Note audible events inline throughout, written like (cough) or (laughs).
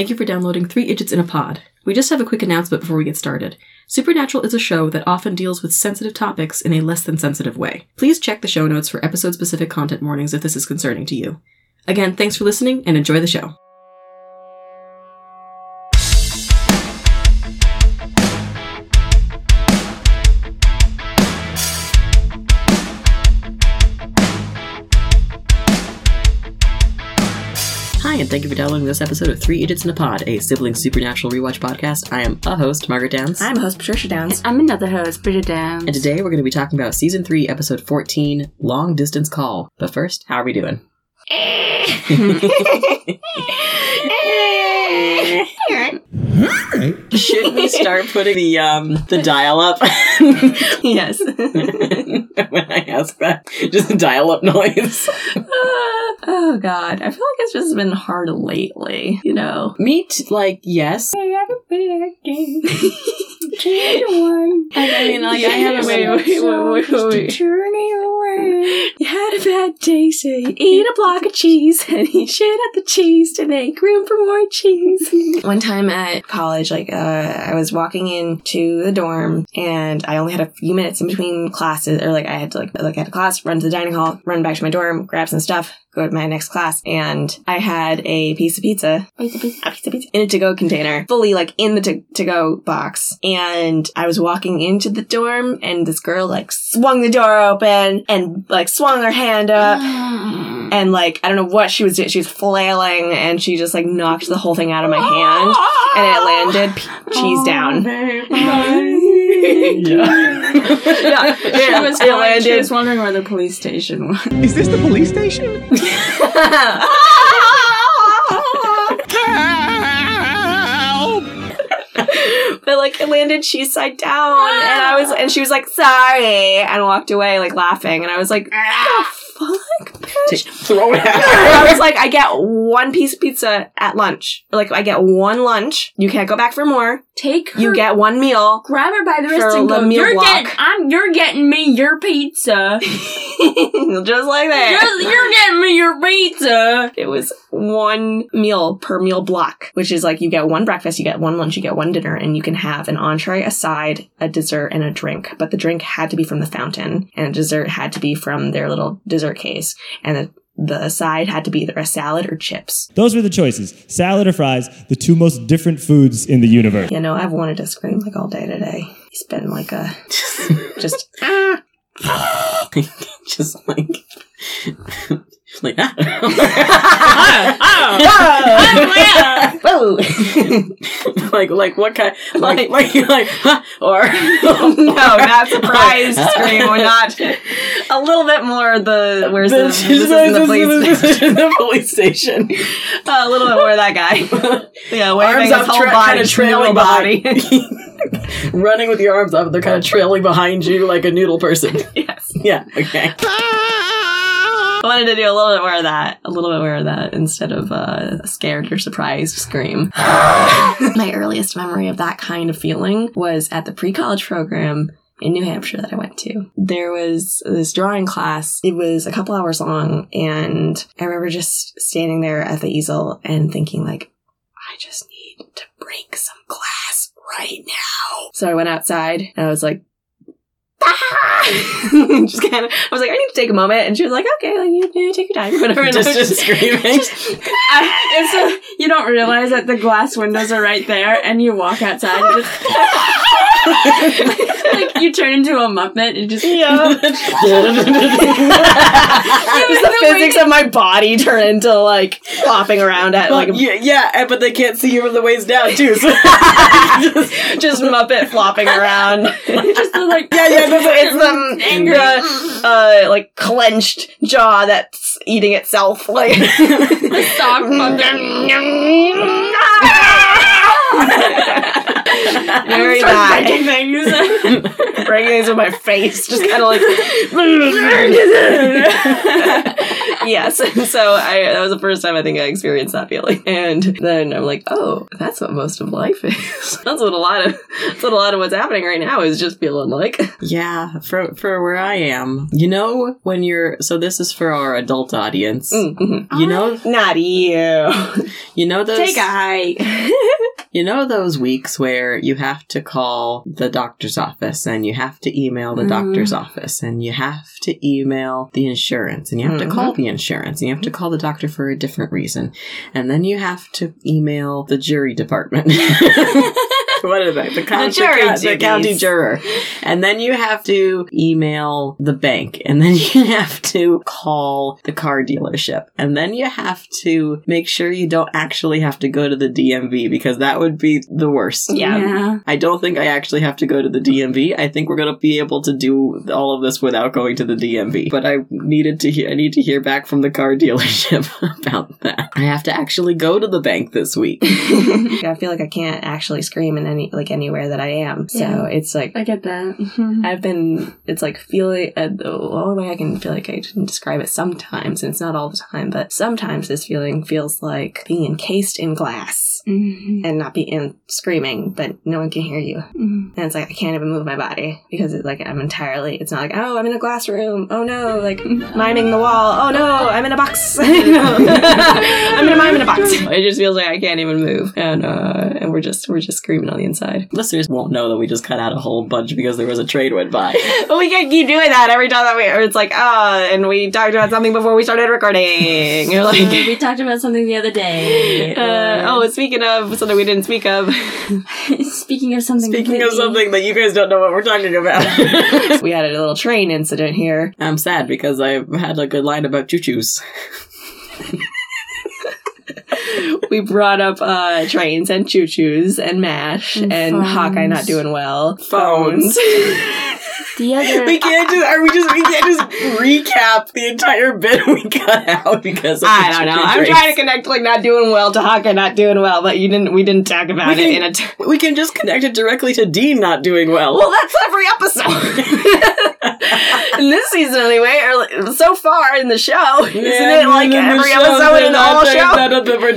Thank you for downloading Three Idiots in a Pod. We just have a quick announcement before we get started. Supernatural is a show that often deals with sensitive topics in a less than sensitive way. Please check the show notes for episode specific content warnings if this is concerning to you. Again, thanks for listening and enjoy the show. And thank you for downloading this episode of Three Idiots in a Pod, a sibling supernatural rewatch podcast. I am a host, Margaret Downs. I'm a host Patricia Downs. I'm another host, Bridget Downs. And today we're going to be talking about season 3, episode 14, Long Distance Call. But first, how are we doing? Eh. (laughs) Eh. Eh. (laughs) Should we start putting the um the dial up (laughs) yes. (laughs) when I ask that? Just dial up noise. oh god, I feel like it's just been hard lately. You know. Meat, like yes. (laughs) I got a bad day. Turn away. I mean, like, I haven't- wait, wait, wait, wait, wait, wait. Turn away. You had a bad day, so you eat a block of cheese and (laughs) you shit at the cheese to make room for more cheese. (laughs) One time at college, like, uh, I was walking into the dorm and I only had a few minutes in between classes, or like, I had to, like, like, I had a class, run to the dining hall, run back to my dorm, grab some stuff, go to my next class, and I had a piece of pizza Pizza, pizza. a pizza, pizza in a to-go container, fully like in the to- to-go box. And I was walking into the dorm, and this girl like swung the door open and like swung her hand up. (gasps) And like I don't know what she was doing. She was flailing, and she just like knocked the whole thing out of my hand, and it landed p- cheese down. Oh, yeah. (laughs) yeah, She was, it going, she was wondering where the police station was. Is this the police station? (laughs) but like it landed cheese side down, and I was, and she was like, "Sorry," and walked away like laughing, and I was like, "The fuck, bitch." Throw it And out. (laughs) I was like, I get one piece of pizza at lunch. Like, I get one lunch. You can't go back for more. Take her, You get one meal. grab her by the wrist and the go. meal You're block." getting, I'm, you're getting me your pizza. (laughs) Just like that. you're, you're getting me your pizza. It was one meal per meal block, which is like you get one breakfast, you get one lunch, you get one dinner, and you can have an entree, a side, a dessert, and a drink. But the drink had to be from the fountain, and a dessert had to be from their little dessert case, and the, the side had to be either a salad or chips. Those were the choices salad or fries, the two most different foods in the universe. You know, I've wanted to scream like all day today. It's been like a just ah. (laughs) Just like like ah. Whoa. (laughs) (laughs) like like what kind like like like (laughs) huh? or no, not surprise scream. We're not. A little bit more the where's the this is the police station. the police station. A little bit more that guy. Yeah, waving arms his up, whole tra- body, kind of trailing body. Running with your arms up, they're kind of trailing behind you like a noodle person. yes. Yeah, okay. I wanted to do a little bit more of that, a little bit more of that instead of uh, a scared or surprised scream. (laughs) My earliest memory of that kind of feeling was at the pre-college program in New Hampshire that I went to. There was this drawing class. It was a couple hours long, and I remember just standing there at the easel and thinking, like, I just need to break some glass right now. So I went outside and I was like, "Ah!" (laughs) just kind of, I was like, I need to take a moment. And she was like, okay, like, you, you take your time, (laughs) whatever. And I Just, was just screaming. (laughs) I, it's a, you don't realize that the glass windows are right there, and you walk outside and just like you turn into a muppet and just yeah. the the physics of my body turn into like flopping around at like Like, yeah, yeah, but they can't see you from the waist down too. So just, just Muppet flopping around. just like yeah, yeah, it's (laughs) the, Angry. the (laughs) uh, like clenched jaw that's eating itself. Like (laughs) the sock puppet. (laughs) Very Start bad. breaking things. (laughs) breaking things with my face, just kind of like. (laughs) yes. So I that was the first time I think I experienced that feeling, and then I'm like, oh, that's what most of life is. that's what a lot of that's what a lot of what's happening right now is just feeling like. Yeah, for for where I am, you know, when you're so this is for our adult audience. Mhm. You know, Not you. you know those Take a hike. You know those weeks where you have to call the doctor's office and you have to email the Mhm. doctor's office and you have to email the insurance and you have Mhm. to call the insurance and you have to call the doctor for a different reason and then you have to email the jury department. (laughs) (laughs) what are they? The, coun- jury the, the county juror. And then you have to email the bank and then (laughs) you have to call the car dealership and then you have to make sure you don't actually have to go to the DMV because that would be the worst. Yeah. I don't think I actually have to go to the DMV. I think we're going to be able to do all of this without going to the DMV. But I needed to hear I need to hear back from the car (laughs) dealership about that. I have to actually go to the bank this week. I feel like I can't actually scream in any like anywhere that I am. So Yeah. it's like I get that. (laughs) I've been, it's like feeling, uh, the only way I can feel like I can describe it sometimes, and it's not all the time, but sometimes this feeling feels like being encased in glass Mhm. and not be in screaming, but no one can hear you. Mhm. And it's like I can't even move my body because it's like I'm entirely, it's not like, oh, I'm in a glass room. Oh no, like miming the wall. Oh no, I'm in a box. (laughs) (laughs) (laughs) I'm in a mime in a box. It just feels like I can't even move. And, uh, and we're just, we're just screaming on the inside. Listeners won't know that we just cut out a whole bunch because there was a train went by. But we can keep doing that every time that we, or it's like, ah, and we talked about something before we started recording. You're Uh, like, we talked about something the other day. uh, oh, speaking of something we didn't speak of, (laughs) speaking of something. Speaking of something that you guys don't know what we're talking about. (laughs) we had a little train incident here. I'm sad because I had a good line about choo-choos. (laughs) We brought up uh, trains and choo choos and MASH and, And phones. Hawkeye not doing well. Phones. the other. we can't just are we just we can't just recap the entire bit we cut out because of the I don't know. choo-choo I'm trains. trying to connect like not doing well to Hawkeye not doing well, but you didn't. We didn't talk about We it can- in a. T- We can just connect it directly to Dean not doing well. well, that's every episode. in (laughs) this season, anyway, or like, so far in the show, isn't it like every episode in the whole show?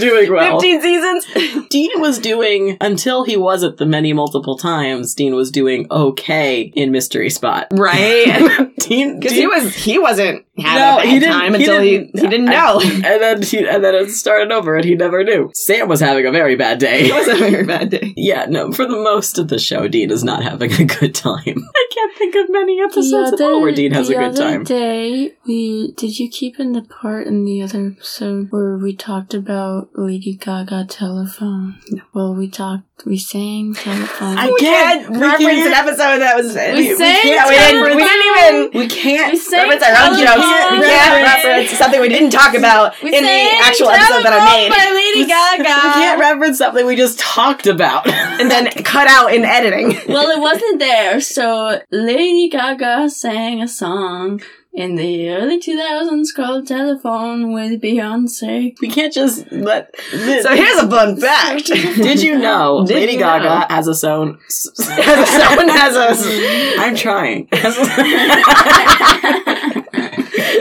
None of them are doing well. 15 seasons. (laughs) Dean was doing until he wasn't the many multiple times. Dean was doing okay in Mystery Spot. right. (laughs) Dean, (laughs) Because he was he wasn't having No, a bad he time until he, didn't- he didn't know. and then he, and then it started over, and he never knew. Sam was having a very bad day. it was having a very bad day. Yeah, no, for the most of the show, Dean is not having a good time. I can't think of many episodes at all where Dean has a good other time. day, we did you keep in the part in the other episode where we talked about Lady Gaga telephone? Well, we talked, we sang telephone. I can't- can't we reference can't- an episode that was. We sang can't- we didn't. We didn't even. We can't. We sang Reference our own jokes. We can't reference something we didn't talk about We in the actual episode that I Telephone made, by Lady Gaga. We can't reference something we just talked about. (laughs) and then cut out in editing. well, it wasn't there, so Lady Gaga sang a song in the early 2000s called Telephone with Beyonce. we can't just let. So here's a fun fact. (laughs) Did you know Did Lady you Gaga know? has a own? Someone (laughs) has a. (laughs) I'm trying.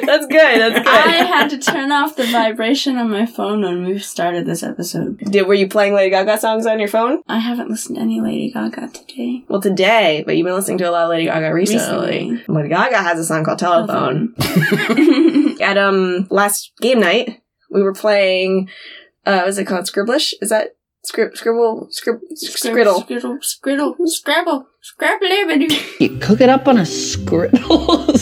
That's good. That's good. I had to turn off the vibration on my phone when we started this episode. Did, were you playing Lady Gaga songs on your phone? I haven't listened to any Lady Gaga today. Well, today, but you've been listening to a lot of Lady Gaga recently. Recently. Lady Gaga has a song called Telephone. At um last game night, we were playing. Uh, what is it called? Scribblish? Is that scrib scribble scrib scriddle? Scriddle. Scriddle. Scrabble. Scrabble. You cook it up on a scriddle?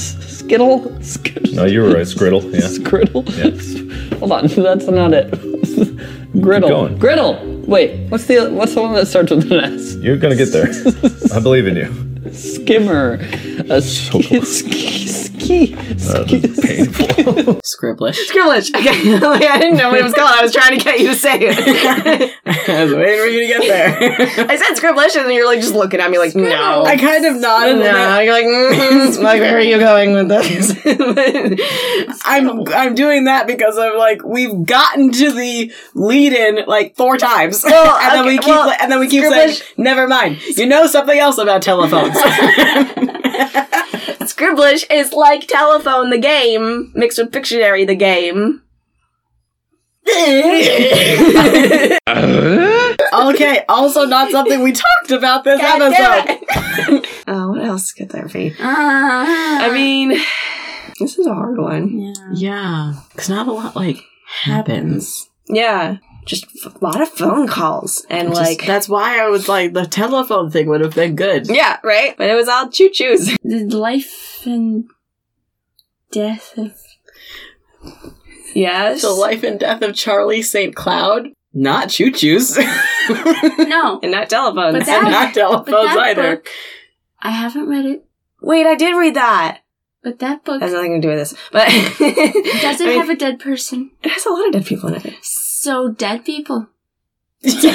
Skittle? Skittle? No, you were right. Scriddle. Yeah. Scriddle? Yeah. (laughs) Hold on, that's not it. (laughs) Griddle. going. Griddle! Wait, what's the what's the one that starts with an S? You're gonna get there. (laughs) I believe in you. Skimmer. A sk- close. sk- Ski. Uh, painful. (laughs) Scribblish. Scribblish. Okay. (laughs) like, I didn't know what it was called. I was trying to get you to say it. (laughs) I was waiting for you to get there. I said scribblish, and you're like just looking at me like, no. I kind of nodded. and no, then you're like, mm like, where are you going with this? I'm I'm doing that because I'm like we've gotten to the lead in like four times, Well, and then we keep well, and then we keep saying never mind. You know something else about telephones. Scribblish is like telephone the game mixed with Pictionary the game. okay, also not something we talked about this God episode. oh, what else could there be? Ah. I mean, this is a hard one. yeah. Yeah, because not a lot like happens. Yeah, just a lot of phone calls and Just- like. that's why I was like the telephone thing would have been good. yeah, right? But it was all choo choos. (laughs) The life and death of Yes. The life and death of Charlie St. Cloud. Not choo choos. (laughs) no. and not telephones. But (laughs) that- and not telephones either. book, I haven't read it, Wait, I did read that. but that book Has nothing to do with this. But doesn't I mean, have a dead person. it has a lot of dead people in it. So dead people. (laughs) Again! Well,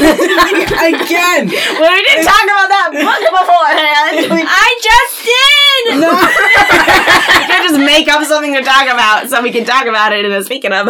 we didn't talk about that book beforehand. (laughs) I just did. No. (laughs) I can't just make up something to talk about so we can talk about it in a speaking of.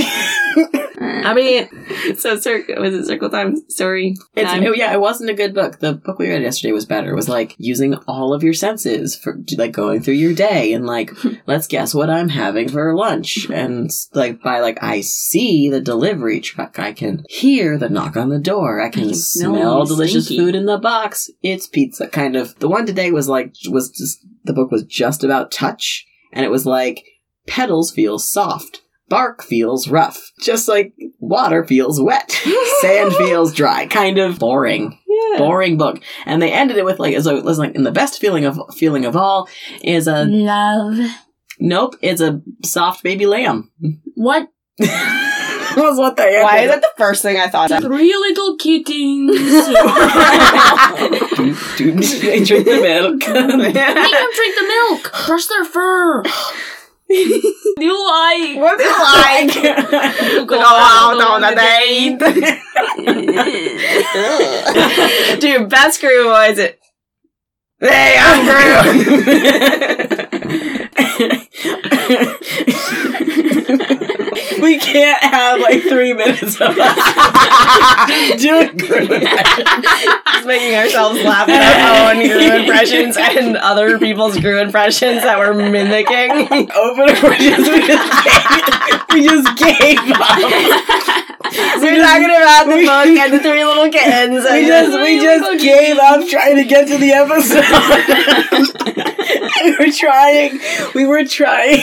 I mean, so cir- was it Circle Time Story? It- oh, yeah, it wasn't a good book. The book we read yesterday was better. It was like using all of your senses for like going through your day and like, (laughs) let's guess what I'm having for lunch. And like by like, I see the delivery truck. I can hear the knock on the door. I can, can smell smell delicious stinky. food in the box. It's pizza kind of. The one today was like, was just, the book was just about touch. And it was like, petals feel soft. Bark feels rough. Just like water feels wet. (laughs) Sand feels dry. Kind of boring. yeah. Boring book. And they ended it with like, as a, was like, and the best feeling of, feeling of all is a, Love. nope, it's a soft baby lamb. What? (laughs) was what they ended Why is that the first thing I thought of? Three little kittens. Dude, dude, they drink the milk. Make them drink the milk. Brush their fur. (laughs) (laughs) you like. What do you (laughs) like? Go out on a date. (laughs) Dude, best Gru was it. Hey, I'm (laughs) we can't have like three minutes of us doing Gru Just making ourselves laugh at our (laughs) own Gru impressions and other people's Gru impressions that we're mimicking. (laughs) Open impressions. We just gave, we just gave up. We're talking about the book and the three little kittens. We just we just gave up trying to get to the episode. we were trying. We were trying.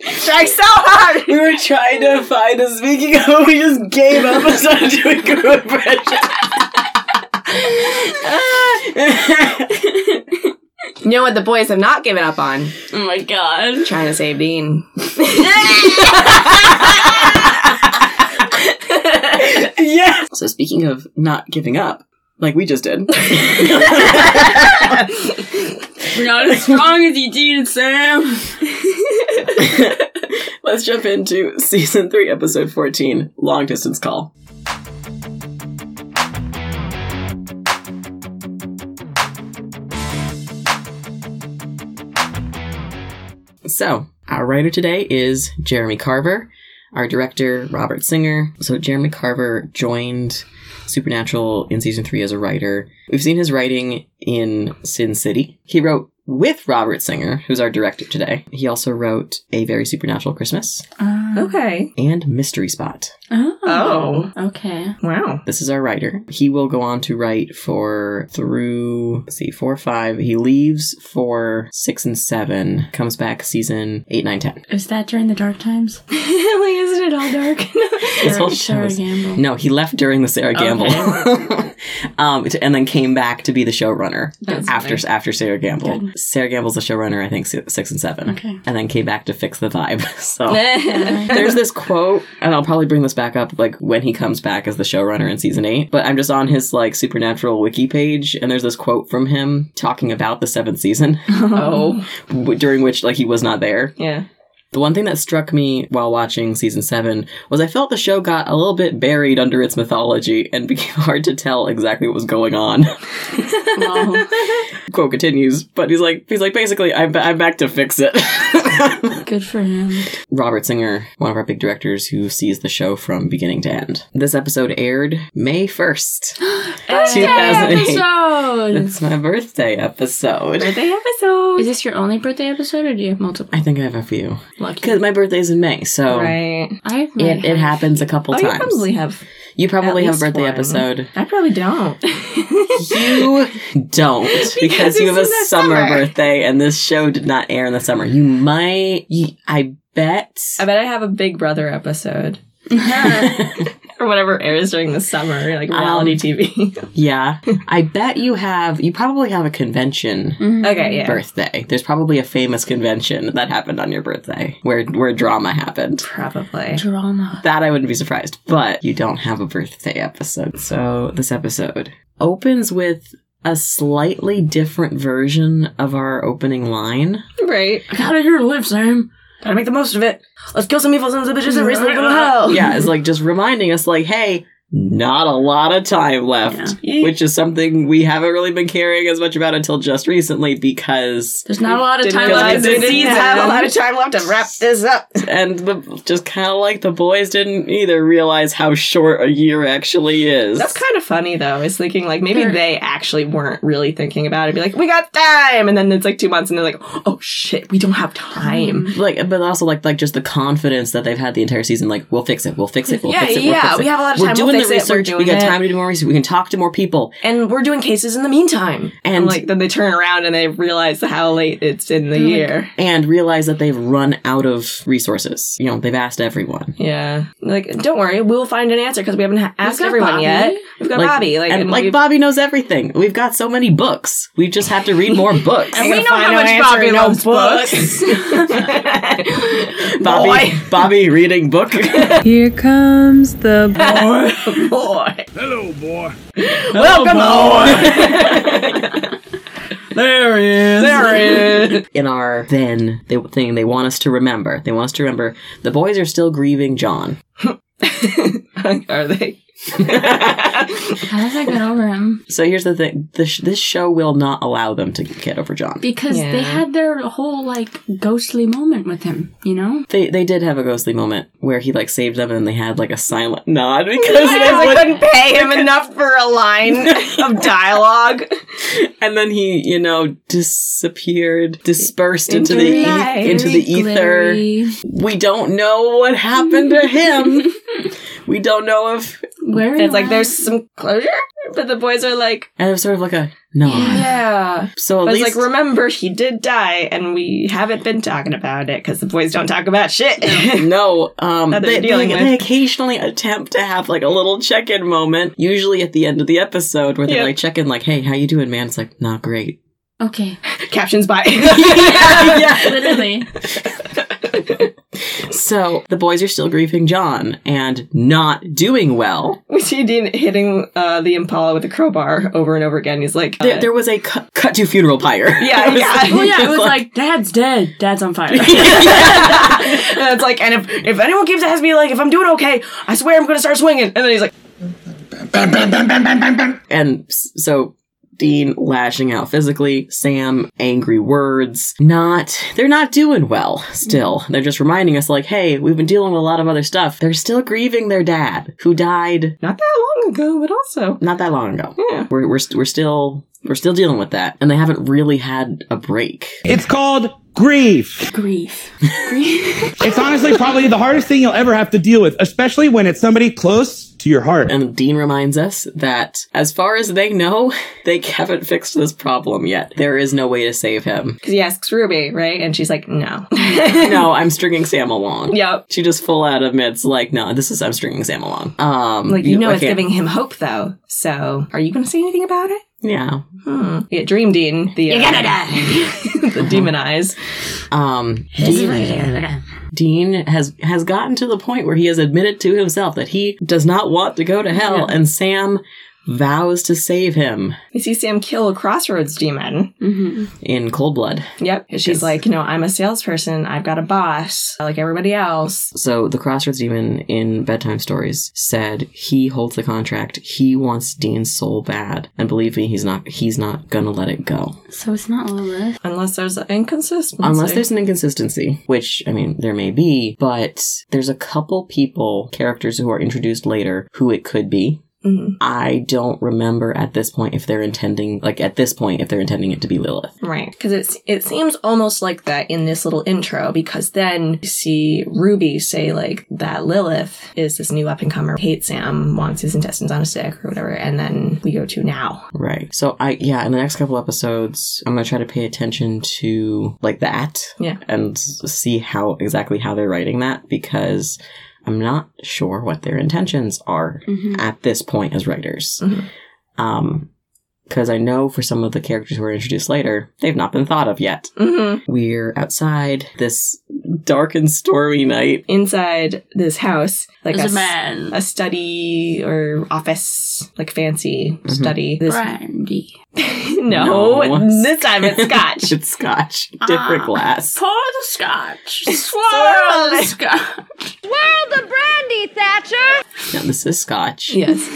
Trying so hard. We were trying to find a speaking of. We just gave up and started doing Gru impressions. You know what the boys have not given up on? Oh my god. Trying to save Dean. (laughs) yeah. So speaking of not giving up, like we just did. (laughs) We're not as strong as you did, Sam. (laughs) (laughs) Let's jump into season three, episode fourteen, long distance call. So, our writer today is Jeremy Carver, our director, Robert Singer. So, Jeremy Carver joined Supernatural in season three as a writer. We've seen his writing in Sin City. He wrote with Robert Singer, who's our director today. He also wrote A Very Supernatural Christmas Okay. and Mystery Spot. Oh. Oh. Okay. Wow. This is our writer. He will go on to write for through, let's see, four, five. He leaves for six and seven, comes back season eight, nine, ten. Is that during the dark times? (laughs) Wait, isn't it all dark? (laughs) This whole show Sera is- Gamble. No, he left during the Sera Gamble. (laughs) um, to- and then came back to be the showrunner That's after funny. after Sera Gamble. Sera Gamble's the showrunner, I think, six and seven, Okay. and then came back to fix the vibe. (laughs) So (laughs) there's this quote, and I'll probably bring this back up like when he comes back as the showrunner in season eight. But I'm just on his like supernatural wiki page, and there's this quote from him talking about the seventh season, (laughs) oh, during which like he was not there. yeah. The one thing that struck me while watching season seven was I felt the show got a little bit buried under its mythology and (laughs) became hard to tell exactly what was going on. (laughs) (laughs) Quote continues, but he's like, he's like, basically, I'm, I'm back to fix it. (laughs) Good for him. Robert Singer, one of our big directors who sees the show from beginning to end. This episode aired May 1st, 2008. (gasps) (gasps) Episode. It's my birthday episode. Birthday episode. Is this your only birthday episode, or do you have multiple? I think I have a few. Lucky. Because my birthday's in May, so Right. I it, it happens a couple Oh, you times. probably have. You probably have a birthday one. episode. I probably don't. (laughs) You don't (laughs) because you have a it's in the summer, summer. birthday, and this show did not air in the summer. You might, you, I bet. I bet I have a Big Brother episode. (laughs) or whatever airs during the summer, like reality Um, TV. (laughs) yeah, I bet you have. You probably have a convention okay, yeah. birthday. There's probably a famous convention that happened on your birthday where where drama happened. Probably. drama. That I wouldn't be surprised, but you don't have a birthday episode. So this episode opens with a slightly different version of our opening line. Right. I gotta hear to live, Sam. Gotta make the most of it. Let's kill some evil sons of bitches and raise them to hell. yeah, it's like just reminding us, like, hey, not a lot of time left, Yeah. which is something we haven't really been caring as much about until just recently because, There's not a lot of time left. they the didn't season. have a lot of time left to wrap (laughs) this up. and the, just kind of like the boys didn't either realize how short a year actually is. That's kind of funny though. I was thinking like maybe Sure. they actually weren't really thinking about it. Be like, we got time, and then it's like two months, and they're like, oh shit, we don't have time. Mm-hmm. like, but also like like just the confidence that they've had the entire season. Like, we'll fix it, we'll fix it, we'll Yeah, fix it. we'll yeah, fix it. we have a lot of time. We're time, doing we'll the fix it, we're research. we got it. time to do more research. We can talk to more people. And we're doing cases in the meantime. And, And- like then they turn around and they realize how late it's in the oh They're like- year. and realize that they've run out of resources. You know, they've asked everyone. Yeah, like don't worry, we'll find an answer because we haven't ha- asked everyone Bobby. yet. We've got Like- Bobby, like, and, like Bobby knows everything. We've got so many books. We just have to read more (laughs) books. And we we know how much Bobby loves books. (laughs) (laughs) Bobby, Bobby reading book. Here comes the boy. Hello, boy. Welcome (laughs) There he is. There he is. In our then they, thing, they want us to remember. They want us to remember the boys are still grieving John. (laughs) Are they? How does I get over him? So here's the thing: this, this show will not allow them to get over John. Because Yeah. they had their whole like ghostly moment with him, you know? They they did have a ghostly moment where he like saved them, and they had like a silent nod because Because they they couldn't pay him enough for a line (laughs) of dialogue. and then he you know disappeared, dispersed into, Into the the eth- light. into the ether. Glittery. We don't know what happened to him. (laughs) we don't know if Where It's like there's some closure, but the boys are like, and it was sort of like a no. yeah. So at But it's like, remember, he did die, and we haven't been talking about it because the boys don't talk about shit. no, (laughs) um, That they're they, dealing they, with. they occasionally attempt to have like a little check-in moment, usually at the end of the episode, where they Yeah. like check in, like, "Hey, how you doing, man?" It's like, "Not great." Okay. (laughs) Captions by. (laughs) yeah. Literally. (laughs) So the boys are still grieving John and not doing well. we see Dean hitting uh, the Impala with a crowbar over and over again. He's like, There, uh, there was a cut, cut to funeral pyre. Yeah, yeah. Oh yeah, it was like, Dad's dead. Dad's on fire. and it's like, and if, if anyone keeps asking me, like, if I'm doing okay, I swear I'm going to start swinging. And then he's like, And so Dean lashing out physically, Sam angry words. Not, they're not doing well still. They're just reminding us, like, hey, we've been dealing with a lot of other stuff. They're still grieving their dad, who died not that long ago, but also. not that long ago. Yeah. We're, we're, st- we're still. We're still dealing with that, and they haven't really had a break. It's called grief. Grief. (laughs) Grief. It's honestly probably the hardest thing you'll ever have to deal with, especially when it's somebody close to your heart. And Dean reminds us that as far as they know, (laughs) they haven't fixed this problem yet. There is no way to save him. Because he asks Ruby, right? And she's like, no. (laughs) no, (laughs) I'm stringing Sam along. Yep. She just full out admits, like, no, this is I'm stringing Sam along. Um, Like, you know I it's can't- giving him hope, though. So, are you going to say anything about it? Yeah. Hmm. Yeah, Dream Dean. The, You're gonna die. (laughs) the demon eyes. Um, Dean, Dean has has gotten to the point where he has admitted to himself that he does not want to go to hell, and Sam vows to save him We see Sam kill a crossroads demon. Mm-hmm. in cold blood. Yep. She's Yes. like, you know, I'm a salesperson. I've got a boss, like everybody else. So the Crossroads Demon in Bedtime Stories said he holds the contract. He wants Dean's soul bad, and believe me, he's not. He's not gonna let it go So it's not Lilith. Unless there's an inconsistency. unless there's an inconsistency, which I mean there may be. But there's a couple people, characters who are introduced later, who it could be. Mhm. I don't remember at this point if they're intending, like at this point, if they're intending it to be Lilith. Right. Because it's it seems almost like that in this little intro, because then you see Ruby say like that Lilith is this new up and comer, hates Sam, wants his intestines on a stick or whatever, and then we go to now. Right. So I yeah, in the next couple episodes, I'm gonna try to pay attention to like that. Yeah. And see how exactly how they're writing that because I'm not sure what their intentions are Mm-hmm. at this point as writers. Mhm. Um because I know for some of the characters who are introduced later, they've not been thought of yet. Mm-hmm. We're outside this dark and stormy night. Inside this house, like There's a, a s- man. a study or office, like fancy Mhm. study. This (laughs) Brandy. no, No. this time it's scotch. (laughs) it's scotch. Different Ah. glass. Pour the scotch. (laughs) Swirl the scotch. Swirl the brandy, Thatcher. Now this is scotch. yes,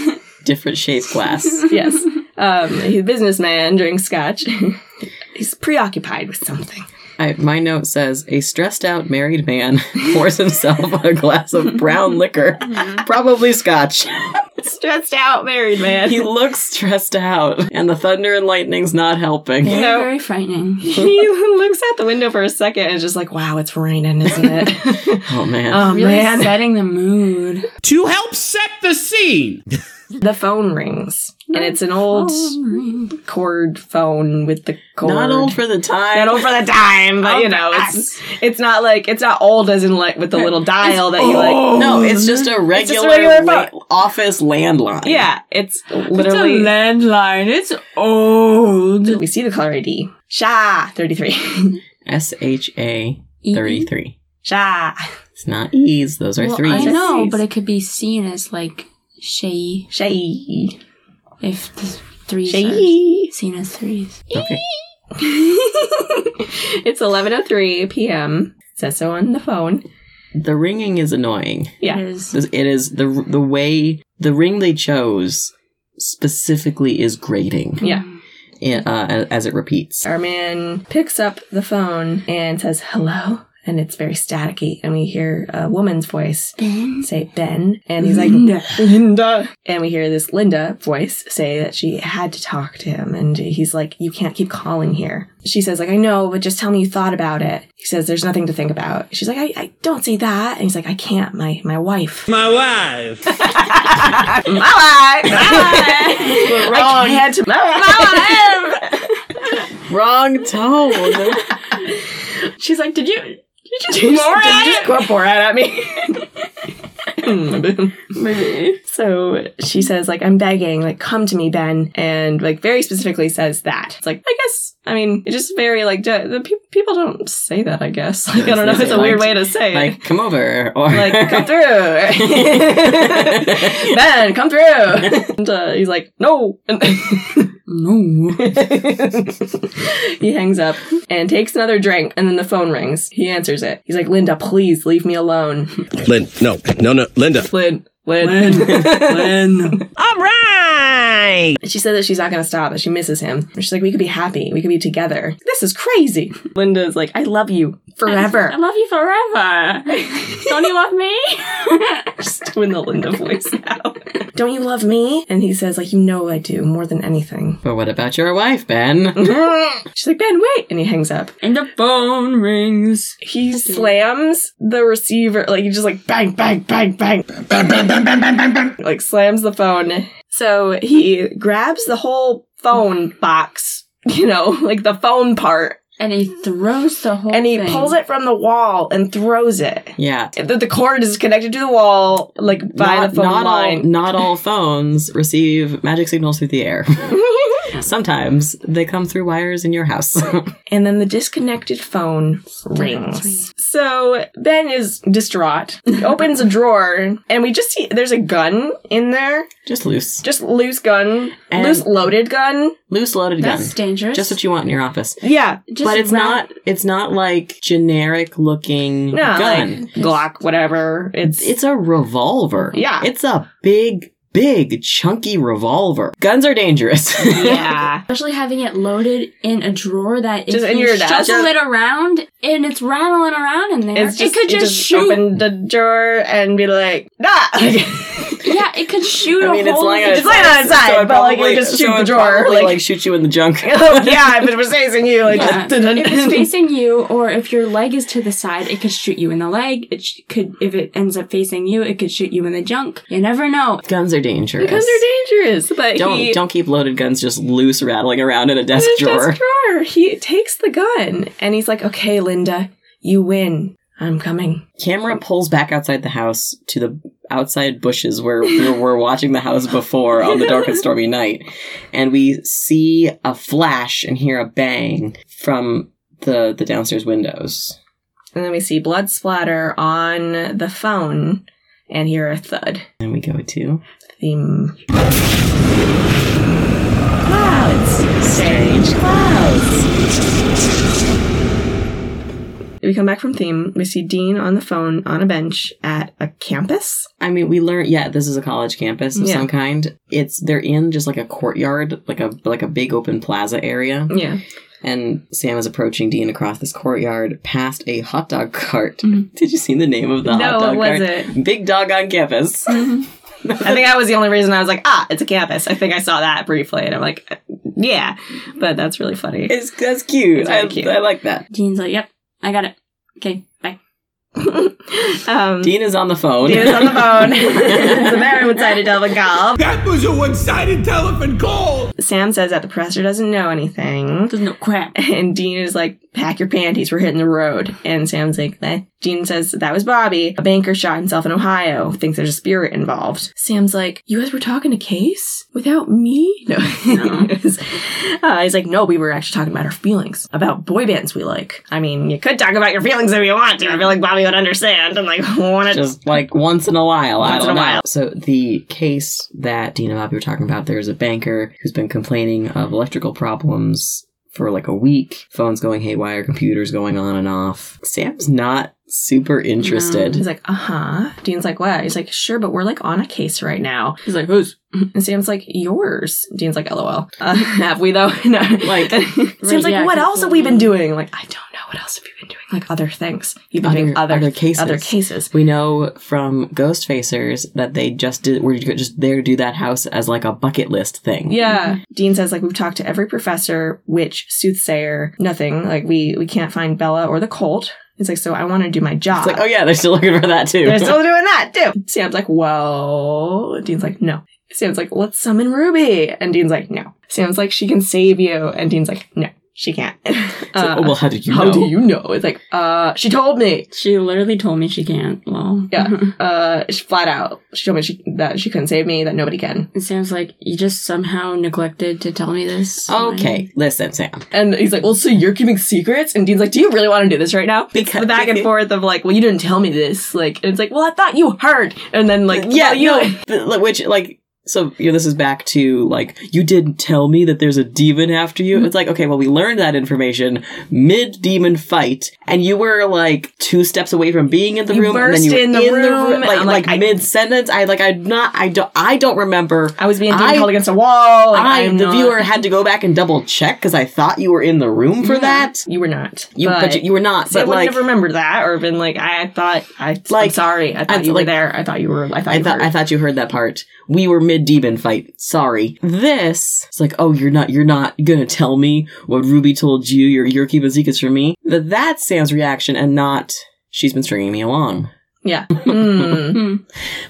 Different shaped glass. yes. Um, he's a businessman drinks scotch. (laughs) he's preoccupied with something. I, my note says a stressed out married man (laughs) pours himself a glass of brown liquor, probably scotch. (laughs) Stressed out married man. he looks stressed out, and the thunder and lightning's not helping. Very, No. very frightening. he looks out the window for a second and is just like, wow, it's raining, isn't it? Oh man. oh, Really man. setting the mood. To help set the scene, The phone rings. And it's an old cord phone with the cord. not old for the time. Not old for the time, but you oh, know, it's it's not like it's not old as in like with the little dial that you like. no, mm-hmm. it's just a regular, just a regular la- office landline. Yeah, it's literally. landline. It's old. we see the caller ID. Sha thirty three. (laughs) S H A thirty three. Mm-hmm. Sha It's not E's; those are Well, threes. I know, but it could be seen as like shay Shay if the threes Shay. are seen as threes. Okay. (laughs) it's eleven oh three p.m. It Says so on the phone. The ringing is annoying. Yeah. It is. It is the the way the ring they chose specifically is grating Yeah. i- uh, as it repeats. Our man picks up the phone and says hello, and it's very staticky, and we hear a woman's voice Ben. say Ben, and he's like Linda. Linda, and we hear this Linda voice say that she had to talk to him, and he's like, "You can't keep calling here." She says, "Like I know, but just tell me you thought about it." He says, "There's nothing to think about." She's like, "I, I don't say that," and he's like, "I can't, my my wife." my wife. (laughs) my wife. (laughs) I can't. My wife. (laughs) Wrong tone. She's like, "Did you?" Did you just, did you just quote Borat at me? (laughs) (laughs) Maybe. So she says, like, I'm begging, like, come to me, Ben, and like very specifically says that. It's like, I guess, I mean, it's just very like d- the pe- people don't say that. I guess, (laughs) like, I don't know, it's a say, weird way to say it. like, come over, or Like, come (laughs) through, (laughs) Ben, come through. And uh, he's like, no. No. he hangs up and takes another drink, and then the phone rings. He answers it. He's like, Linda, please leave me alone. Lynn, no, no, no, Linda. Lynn, Lynn, Lynn. All right. She said that she's not going to stop, that she misses him. She's like, we could be happy. We could be together. This is crazy. Linda's like, I love you forever. I love you forever. (laughs) Don't you love me? (laughs) Just doing the Linda voice now. Don't you love me? And he says, like, you know I do more than anything. But what about your wife, Ben? (laughs) She's like, Ben, wait. And he hangs up. And the phone rings. He slams the receiver. Like, he just like bang, bang, bang, bang. Bang, bang, bang, bang, bang, bang, bang. Like, slams the phone so he grabs the whole phone box, you know, (laughs) like the phone part, And he throws the whole and he thing. pulls it from the wall and throws it. yeah. The, the cord is connected to the wall, like by not, the phone not line. all not all phones receive magic signals through the air. (laughs) Sometimes they come through wires in your house. (laughs) and then the disconnected phone rings. So Ben is distraught. He (laughs) opens a drawer, and we just see there's a gun in there, Just loose. just loose gun, And- loose loaded gun. Loose loaded That's gun. dangerous. Just what you want in your office. Yeah, Just but it's ra- not it's not like generic looking no, gun. like Glock, whatever. It's it's a revolver. Yeah. It's a big, big, chunky revolver. Guns are dangerous. (laughs) yeah. Especially having it loaded in a drawer that Just if in you your desk. shuffle it around and it's rattling around in there, It's just, it could you just, shoot. open the drawer and be like, ah. (laughs) Yeah, it could shoot I a mean, it's hole. lying on It's lying on its side, it but, like, it probably- just shoot so the drawer, probably, like- like shoot you in the junk. (laughs) oh yeah, if it was facing you, like Yeah. just if it's facing you, or if your leg is to the side, it could shoot you in the leg. It sh- could, if it ends up facing you, it could shoot you in the junk. You never know. Guns are dangerous. Because they're dangerous, but Don't he, don't keep loaded guns just loose rattling around in a desk in drawer. desk drawer. He takes the gun and he's like, "Okay, Linda, you win. I'm coming." Camera pulls back outside the house to the outside bushes where we were watching the house before on the dark and stormy night, and we see a flash and hear a bang from the the downstairs windows. And then we see blood splatter on the phone and hear a thud. And we go to Theme. Clouds. Strange clouds. We come back from theme. We see Dean on the phone on a bench at a campus. I mean, we learn. Yeah, this is a college campus of Yeah. some kind. It's they're in just like a courtyard, like a like a big open plaza area. Yeah. And Sam is approaching Dean across this courtyard past a hot dog cart. Mhm. (laughs) Did you see the name of the hot no, dog what was cart? it? Big dog on campus. (laughs) I think that was the only reason I was like, ah, it's a campus. I think I saw that briefly, and I'm like, yeah, but that's really funny. It's that's cute. It's very I, cute. I like that. Dean's like, yep, I got it. Okay, bye. (laughs) um, Dean is on the phone. Dean is on the phone. it's a very one-sided telephone call. That was a one-sided telephone call. Sam says that the professor doesn't know anything. There's no crap. And Dean is like, pack your panties, we're hitting the road. And Sam's like, eh. Dean says that was Bobby. A banker shot himself in Ohio. Thinks there's a spirit involved. Sam's like, you guys were talking to Case without me? (laughs) No. (laughs) uh, he's like, no, we were actually talking about our feelings, about boy bands we like. I mean, you could talk about your feelings if you want to. I feel like Bobby would understand. I'm like, (laughs) want to Just like once in a while. Once in a know. while. So the case that Dean and Bobby were talking about, there's a banker who's been complaining of electrical problems for like a week. Phones going haywire, computers going on and off. Sam's not super interested. He's like, uh huh. Dean's like, what? He's like, sure, but we're like on a case right now. He's like, who's? And Sam's like, yours. Dean's like, lol. Uh, (laughs) have we though? (laughs) no. Like- (laughs) Sam's like, yeah, what else have we been doing? Like, I don't know. What else have you been doing? Like other things. You've been Other- doing other, other cases. Other cases. We know from Ghostfacers that they just did were just there to do that house as like a bucket list thing. Yeah. Dean says like we've talked to every professor, witch, soothsayer, nothing. Like we we can't find Bela or the cult. He's like, so I want to do my job. It's like, oh yeah, they're still looking for that too. They're (laughs) still doing that too. Sam's like, well, Dean's like, no. Sam's like, let's summon Ruby. And Dean's like, no. Sam's like, she can save you. And Dean's like, no, she can't. (laughs) It's like, oh, well, how did you how know? do you know? It's like, uh, she told me. She literally told me she can't. Well, Yeah. (laughs) Uh, she, flat out. She told me she, that she couldn't save me, that nobody can. It sounds like you just somehow neglected to tell me this. Okay, listen, Sam. And he's like, well, so you're keeping secrets? And Dean's like, do you really want to do this right now? It's Because- the back and forth of like, well, you didn't tell me this. Like, and it's like, well, I thought you heard. And then like, yeah, well, you no, th- which like So, you know, this is back to like, you didn't tell me that there's a demon after you. Mm-hmm. It's like, okay, well, we learned that information mid demon fight, and you were like two steps away from being in the You room, and then you were in the room, and like, I'm like, like, mid sentence. I like, I'm not, I don't, I don't remember. I was being I- called against a wall. Like, I, I'm the not- viewer, had to go back and double check because I thought you were in the room for that. You were not. You, but, you, you were not. So I But wouldn't like, have remembered that, or been like, I thought, I, I'm Like, sorry, I thought I- you like- were there. I thought you were. I thought I you thought. I thought you heard that part. We were mid demon fight. Sorry. This it's like, oh, you're not you're not gonna tell me what Ruby told you. You're you're keeping secrets from me. That that's Sam's reaction, and not she's been stringing me along. yeah. (laughs) Mm.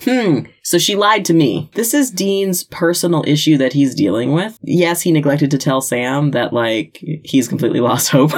Hmm. So she lied to me. This is Dean's personal issue that he's dealing with. Yes, he neglected to tell Sam that like he's completely lost (laughs) hope.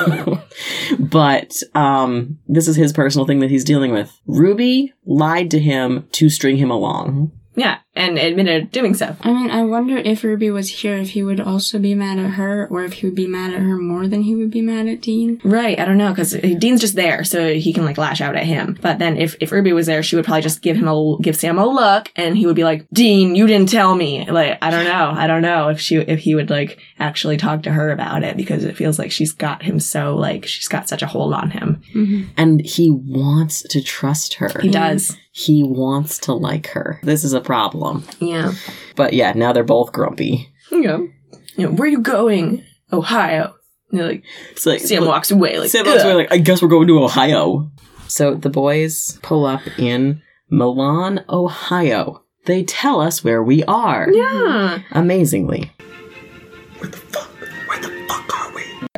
but um this is his personal thing that he's dealing with. Ruby lied to him to string him along. yeah, and admitted doing so. I mean, I wonder if Ruby was here, if he would also be mad at her, or if he would be mad at her more than he would be mad at Dean. Right, I don't know because Dean's just there, so he can like lash out at him. But then if if Ruby was there, she would probably just give him a give Sam a look, and he would be like, "Dean, you didn't tell me." Like I don't know, I don't know if she if he would like actually talk to her about it because it feels like she's got him so like she's got such a hold on him. Mm-hmm. And he wants to trust her. He does, He wants to like her. This is a problem. Yeah. But yeah, now they're both grumpy. Yeah. You know, where are you going? Ohio. And they're like It's like Sam walks away like Sam walks away like, I guess we're going to Ohio. So the boys pull up in Milan, Ohio. They tell us where we are. Yeah. Amazingly.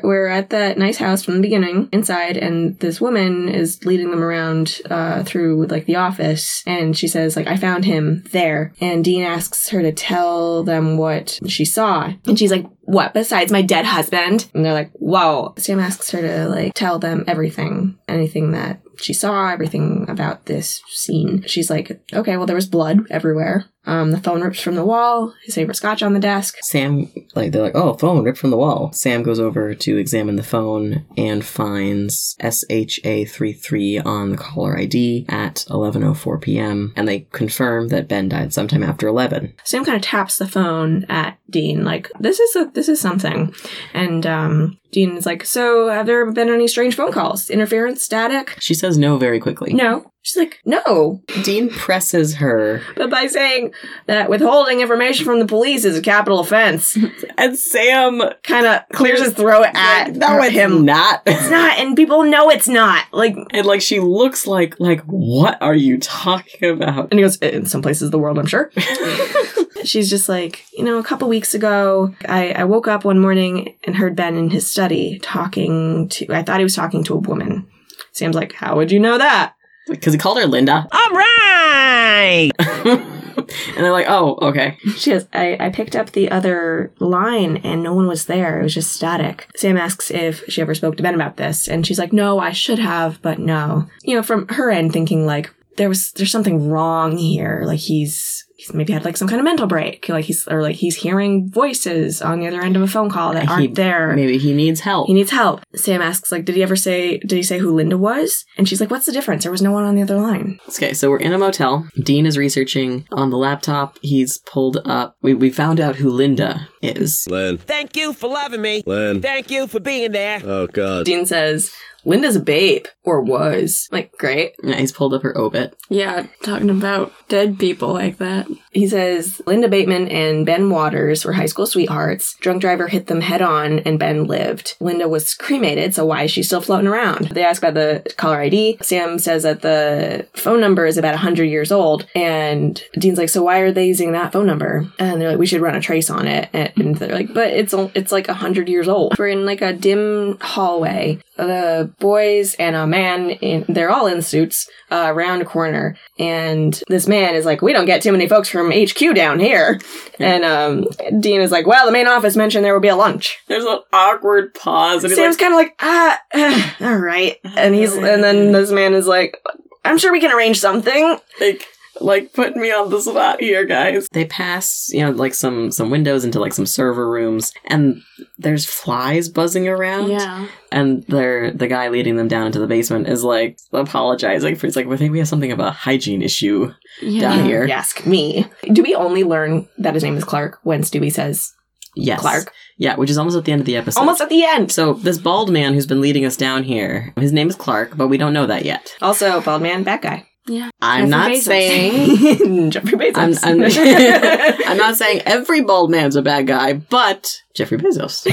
We're at that nice house from the beginning inside, and this woman is leading them around uh, through like the office, and she says like I found him there, and Dean asks her to tell them what she saw, and she's like, "What besides my dead husband?" And they're like, "Whoa!" Sam asks her to like tell them everything, anything that she saw, everything about this scene. She's like, "Okay, well there was blood everywhere." Um, the phone rips from the wall. His favorite scotch on the desk. Sam, like, they're like, oh, phone ripped from the wall. Sam goes over to examine the phone and finds SHA33 on the caller ID at 11.04 p.m. And they confirm that Ben died sometime after 11. Sam kind of taps the phone at Dean, like, this is a, this is something. And, um, Dean is like, so have there been any strange phone calls? Interference? Static? She says no very quickly. No. She's like, no. Dean presses her, But by saying that withholding information from the police is a capital offense, (laughs) and Sam kind of clears his throat at no, it's him. not. It's not, and people know it's not. Like, and like she looks like like what are you talking about? And he goes, in some places of the world, I'm sure. (laughs) She's just like, you know, a couple weeks ago, I, I woke up one morning and heard Ben in his study talking to, I thought he was talking to a woman. Sam's like, how would you know that? Because he called her Linda, All right. (laughs) and they're like, oh, okay. She goes, I, I picked up the other line and no one was there. It was just static. Sam asks if she ever spoke to Ben about this. And she's like, no, I should have, but no. You know, from her end, thinking like, there was, there's something wrong here. Like he's, he's maybe had like some kind of mental break. Like he's, or like he's hearing voices on the other end of a phone call that aren't there. Maybe he needs help. He needs help. Sam asks, like, did he ever say, did he say who Linda was? And she's like, what's the difference? There was no one on the other line. Okay, so we're in a motel. Dean is researching on the laptop. He's pulled up. We, we found out who Linda is. Len. Thank you for loving me. Len. Thank you for being there. Oh, God. Dean says, Linda's a babe. Or was. Like, great. Yeah, he's pulled up her obit. Yeah, talking about dead people like that. He says Linda Bateman and Ben Waters were high school sweethearts. Drunk driver hit them head on and Ben lived. Linda was cremated, so why is she still floating around? They ask about the caller ID. Sam says that the phone number is about 100 years old. And Dean's like, so why are they using that phone number? And they're like, we should run a trace on it. And they're like, but it's o- it's like 100 years old. We're in like a dim hallway. The boys and a man, in, they're all in suits, uh, around a corner. And this man is like, we don't get too many folks from HQ down here. And um, Dean is like, well, the main office mentioned there will be a lunch. There's an awkward pause. And he's Sam's like, kind of like, ah, eh, (sighs) all right. And he's, and then this man is like, I'm sure we can arrange something. like, like putting me on the spot here, guys. They pass, you know, like some some windows into like some server rooms, and there's flies buzzing around. Yeah. and they're the guy leading them down into the basement is like apologizing for. He's like, "We think we have something of a hygiene issue Yeah. down here." You ask me. Do we only learn that his name is Clark when Stewie says Yes, Clark? Yeah, which is almost at the end of the episode. Almost at the end. So this bald man who's been leading us down here, his name is Clark, but we don't know that yet. Also, bald man, bad guy. Yeah. I'm Jeffrey not Bezos. saying (laughs) Jeffrey I'm, Bezos. I'm, (laughs) (laughs) I'm not saying every bald man's a bad guy, but Jeffrey Bezos,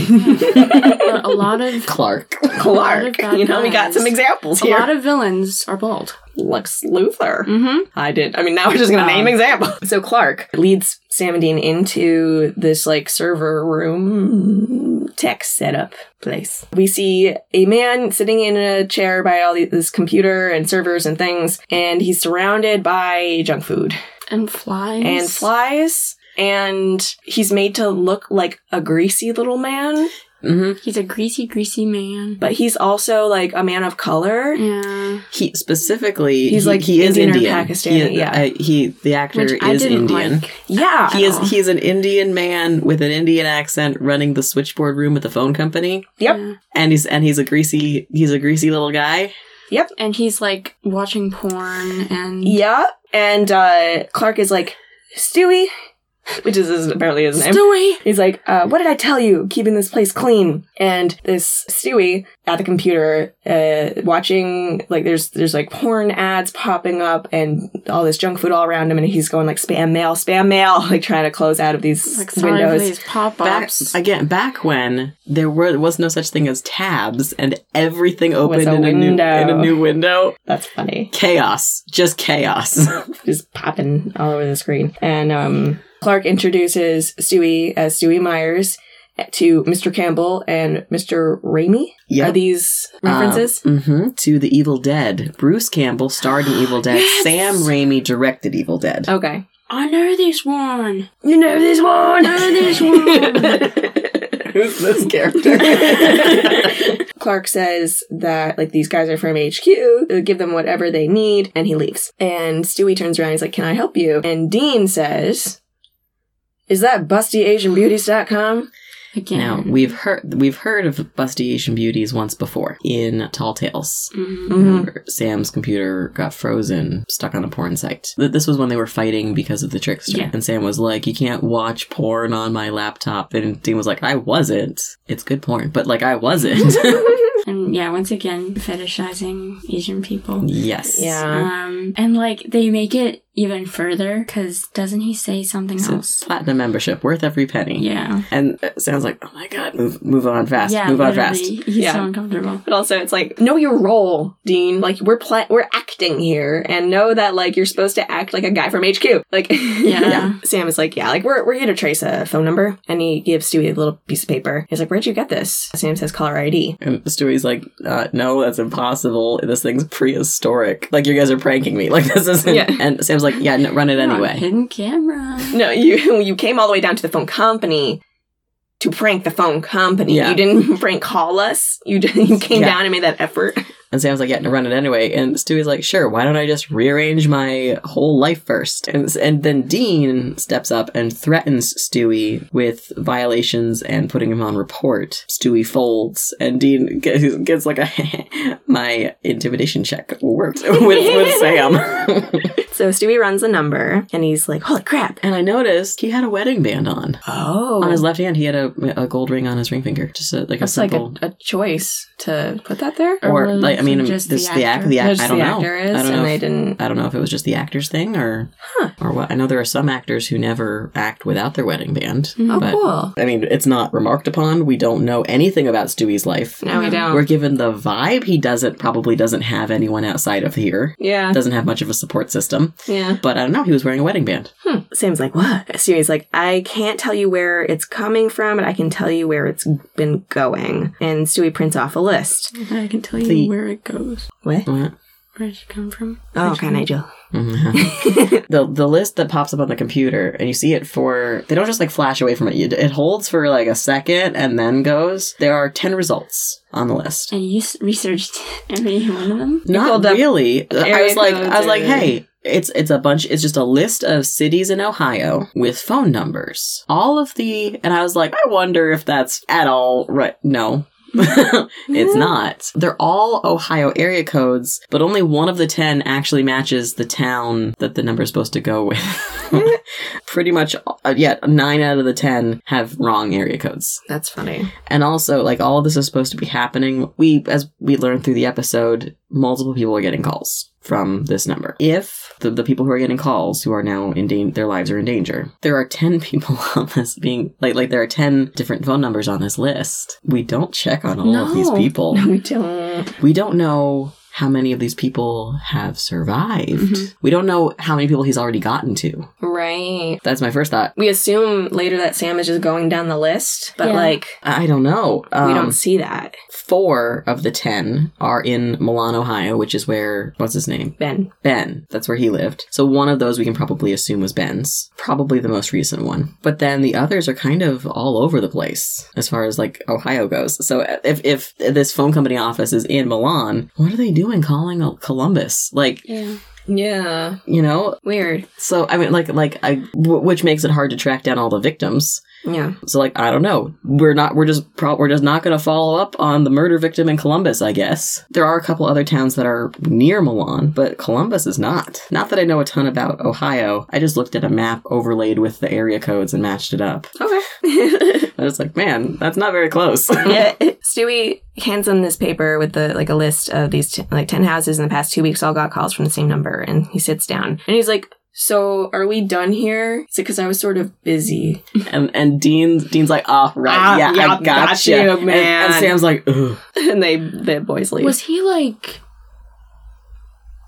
a lot of Clark. Clark. bad You know, we got some examples a lot of villains are bald. Lex Luthor. Mm-hmm. I did. I mean, now we're just gonna name examples. So Clark leads Sam and Dean into this like server room tech setup place. We see a man sitting in a chair by all this computer and servers and things, and he's surrounded by junk food And flies. and flies. And he's made to look like a greasy little man, hmm He's a greasy, greasy man. but he's also like a man of color. Yeah. He specifically, He's he, like he is Indian Indian. Pakistani, He, yeah. uh, he the actor Which is Indian. like. Yeah. He is all. he is an Indian man with an Indian accent running the switchboard room at the phone company, Yep. Yeah. and he's and he's a greasy he's a greasy little guy. Yep. And he's like watching porn and Yeah. And uh, Clark is like, Stewie, (laughs) which is his, apparently his name. Stewie. He's like, uh, what did I tell you? Keeping this place clean. And this Stewie at the computer, uh, watching, like, there's, there's like porn ads popping up and all this junk food all around him. And he's going like, spam mail, spam mail, (laughs) like trying to close out of these Like sorry windows. for these pop Back ups. again, back when there were was no such thing as tabs, and everything opened a in a new in a new window. That's funny. Chaos, just chaos. (laughs) just popping all over the screen. And um, Clark introduces Stewie as Stewie Myers to Mr. Campbell and Mr. Raimi. Yep. Are these references? hmm To the Evil Dead. Bruce Campbell starred in Evil Dead. Sam Raimi directed Evil Dead. okay. I know this one. You know this one. I know this one. (laughs) Who's this character? (laughs) Clark says that like these guys are from HQ, uh, give them whatever they need, and he leaves. And Stewie turns around, he's like, "Can I help you?" And Dean says, "Is that BustyAsianBeauties.com?" Again. now we've heard we've heard of Busty Asian Beauties once before in Tall Tales. Mhm. Remember, Sam's computer got frozen, stuck on a porn site. This was when they were fighting because of the trickster. Yeah. And Sam was like, You can't watch porn on my laptop. And Dean was like, I wasn't. It's good porn, but like, I wasn't. (laughs) (laughs) And yeah, once again, fetishizing Asian people. yes. Yeah. Um, and like they make it even further because doesn't he say something So else? platinum membership, worth every penny. Yeah. And it sounds like, oh my god, move move on fast. yeah. move on literally, fast. He's Yeah. so uncomfortable. But also, it's like know your role, Dean. Like we're pla- we're acting here, and know that like you're supposed to act like a guy from HQ. Like Yeah. (laughs) Sam is like, yeah, like we're we're here to trace a phone number, and he gives Stewie a little piece of paper. He's like, where'd you get this? Sam says caller ID. And Stewie's like, uh, no, that's impossible. This thing's prehistoric. Like, you guys are pranking me. (laughs) Like, this isn't. Yeah. And Sam's like, yeah, no, run it anyway. hidden camera. No, you (laughs) you came all the way down to the phone company to prank the phone company. Yeah. You didn't (laughs) prank call us. You did, (laughs) you came Yeah. down and made that effort. And Sam's like, yeah, no, run it anyway. And Stewie's like, sure, why don't I just rearrange my whole life first? And, and then Dean steps up and threatens Stewie with violations and putting him on report. Stewie folds, and Dean gets, gets like a, (laughs) my intimidation check worked (laughs) with, with Sam. (laughs) So Stewie runs the number, and he's like, "Holy crap!" and I noticed he had a wedding band on. Oh, On his left hand, he had a, a gold ring on his ring finger. Just a, like that's a like simple. a, a choice to put that there. or was like I mean, just this the the actor? the act. Just I don't the know. actor is, I don't and know. they if- didn't. I don't know if it was just the actor's thing or Huh. or what. I know there are some actors who never act without their wedding band. Oh, but, cool. I mean, it's not remarked upon. We don't know anything about Stewie's life. No, we don't. We're given the vibe he doesn't probably doesn't have anyone outside of here. yeah, Doesn't have much of a support system. yeah. But I don't know. He was wearing a wedding band. Hmm. Sam's like, what? Stewie's like, I can't tell you where it's coming from, but I can tell you where it's been going. And Stewie prints off a list. I can tell you The- where it goes. What? What? Where did it come from? Oh, okay, Nigel. Mhm. (laughs) the the list that pops up on the computer and you see it for they don't just like flash away from it you, it holds for like a second and then goes there are 10 results on the list And you s- researched (laughs) every one of them? not pulled up really i was like i was like hey It's it's a bunch. It's just a list of cities in Ohio with phone numbers. All of the and I was like, I wonder if that's at all right. No. (laughs) it's (laughs) not. They're all Ohio area codes, but only one of the 10 actually matches the town that the number is supposed to go with. (laughs) Pretty much, uh, yeah, nine out of the 10 have wrong area codes. That's funny. And also, like, all of this is supposed to be happening. We, as we learned through the episode, multiple people are getting calls from this number. If the, the people who are getting calls who are now in danger, their lives are in danger, there are 10 (laughs) people on this being, like, like there are 10 different phone numbers on this list. We don't check on all of these No. people. (laughs) We don't. We don't know how many of these people have survived. We don't know how many people he's already gotten to. Right. That's my first thought. We assume later that Sam is just going down the list, but Yeah. like I don't know. we Um, don't see that. four of the ten are in Milan, Ohio, which is where what's his name? Ben. Ben. That's where he lived. So one of those we can probably assume was Ben's. Probably the most recent one. But then the others are kind of all over the place as far as like Ohio goes. So if if this phone company office is in Milan, what are they doing calling Columbus? Like, Yeah. Yeah. you know, Weird. so I mean like like I w- which makes it hard to track down all the victims. Yeah. So like I don't know. We're not we're just pro- we're just not going to follow up on the murder victim in Columbus, I guess. There are a couple other towns that are near Milan, but Columbus is not. Not that I know a ton about Ohio. I just looked at a map overlaid with the area codes and matched it up. Okay. (laughs) I was like, man, that's not very close. yeah. (laughs) Stewie hands him this paper with the like a list of these t- like 10 houses in the past two weeks all got calls from the same number and he sits down and he's like so are we done here?" it because I was sort of busy? (laughs) and and Dean Dean's like, oh right, Ah, yeah, yeah, I gotcha, got you, And- man. And, Sam's like, ugh. and they the boys leave. Was he like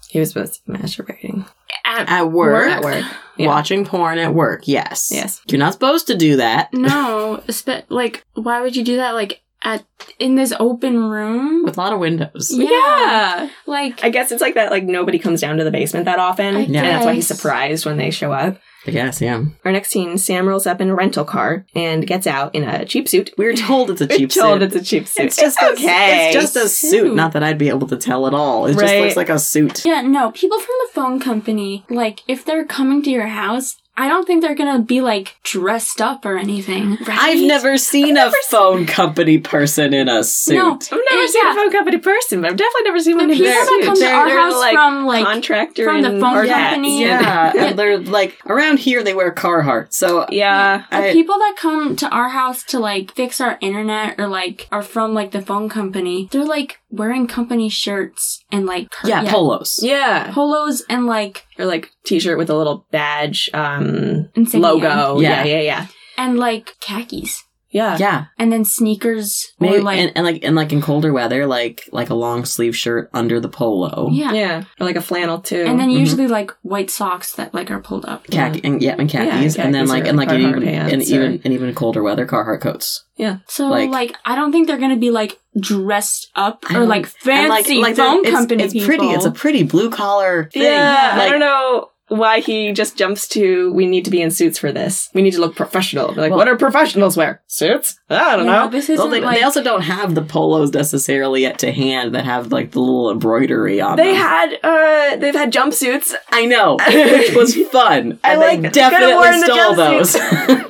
he was supposed to be masturbating at, At work? at work. Yeah. Watching porn at work, yes. Yes. You're not supposed to do that. No, (laughs) espe- like why would you do that? Like at in this open room? With a lot of windows. Yeah. Like I guess it's like that. Like nobody comes down to the basement that often, I and that's why he's surprised when they show up. I guess, yeah. Our next scene: Sam rolls up in a rental car and gets out in a cheap suit. We're told it's a We're cheap told suit. it's a cheap suit. It's just okay. A, it's just a suit. Suit. Not that I'd be able to tell at all. It just looks like a suit. Yeah, no, people from the phone company, like, if they're coming to your house, I don't think they're gonna be, like, dressed up or anything. Right? I've never seen a phone company person in a suit. No. I've never Yeah, seen yeah. a phone company person, but I've definitely never seen The one in people a that come to They're- our they're, house like, from, like, contractor from the phone hard company. Yeah, Yeah. and they're like around here. They wear Carhartt, so Yeah. The I- people that come to our house to like fix our internet or like are from like the phone company, they're like wearing company shirts and like cur- yeah, polos. Yeah. polos and like Or like t-shirt with a little badge um Insignia. logo. Yeah. Yeah, yeah, yeah. and like khakis Yeah. Yeah, and then sneakers maybe or like and, and like and like in colder weather, like like a long sleeve shirt under the polo. yeah. Yeah. Or like a flannel too. And then Mhm. usually like white socks that like are pulled up. Khaki and yeah, and Yeah, khakis, and then like or and like Carhartt even and pants even or- and even colder weather Carhartt coats. Yeah. So Like- like, I don't think they're gonna be like dressed up or like fancy they're- phone it's, company It's people. pretty. It's a pretty blue collar thing. Yeah, I don't know why he just jumps to we need to be in suits for this. We need to look professional. Like, Well- what do professionals wear? Suits? I don't Yeah, know. This isn't Well, they, like they also don't have the polos necessarily yet to hand that have like the little embroidery on They them. had uh they've had jumpsuits. I know, (laughs) which was fun, (laughs) I and like- they they definitely stole those. (laughs)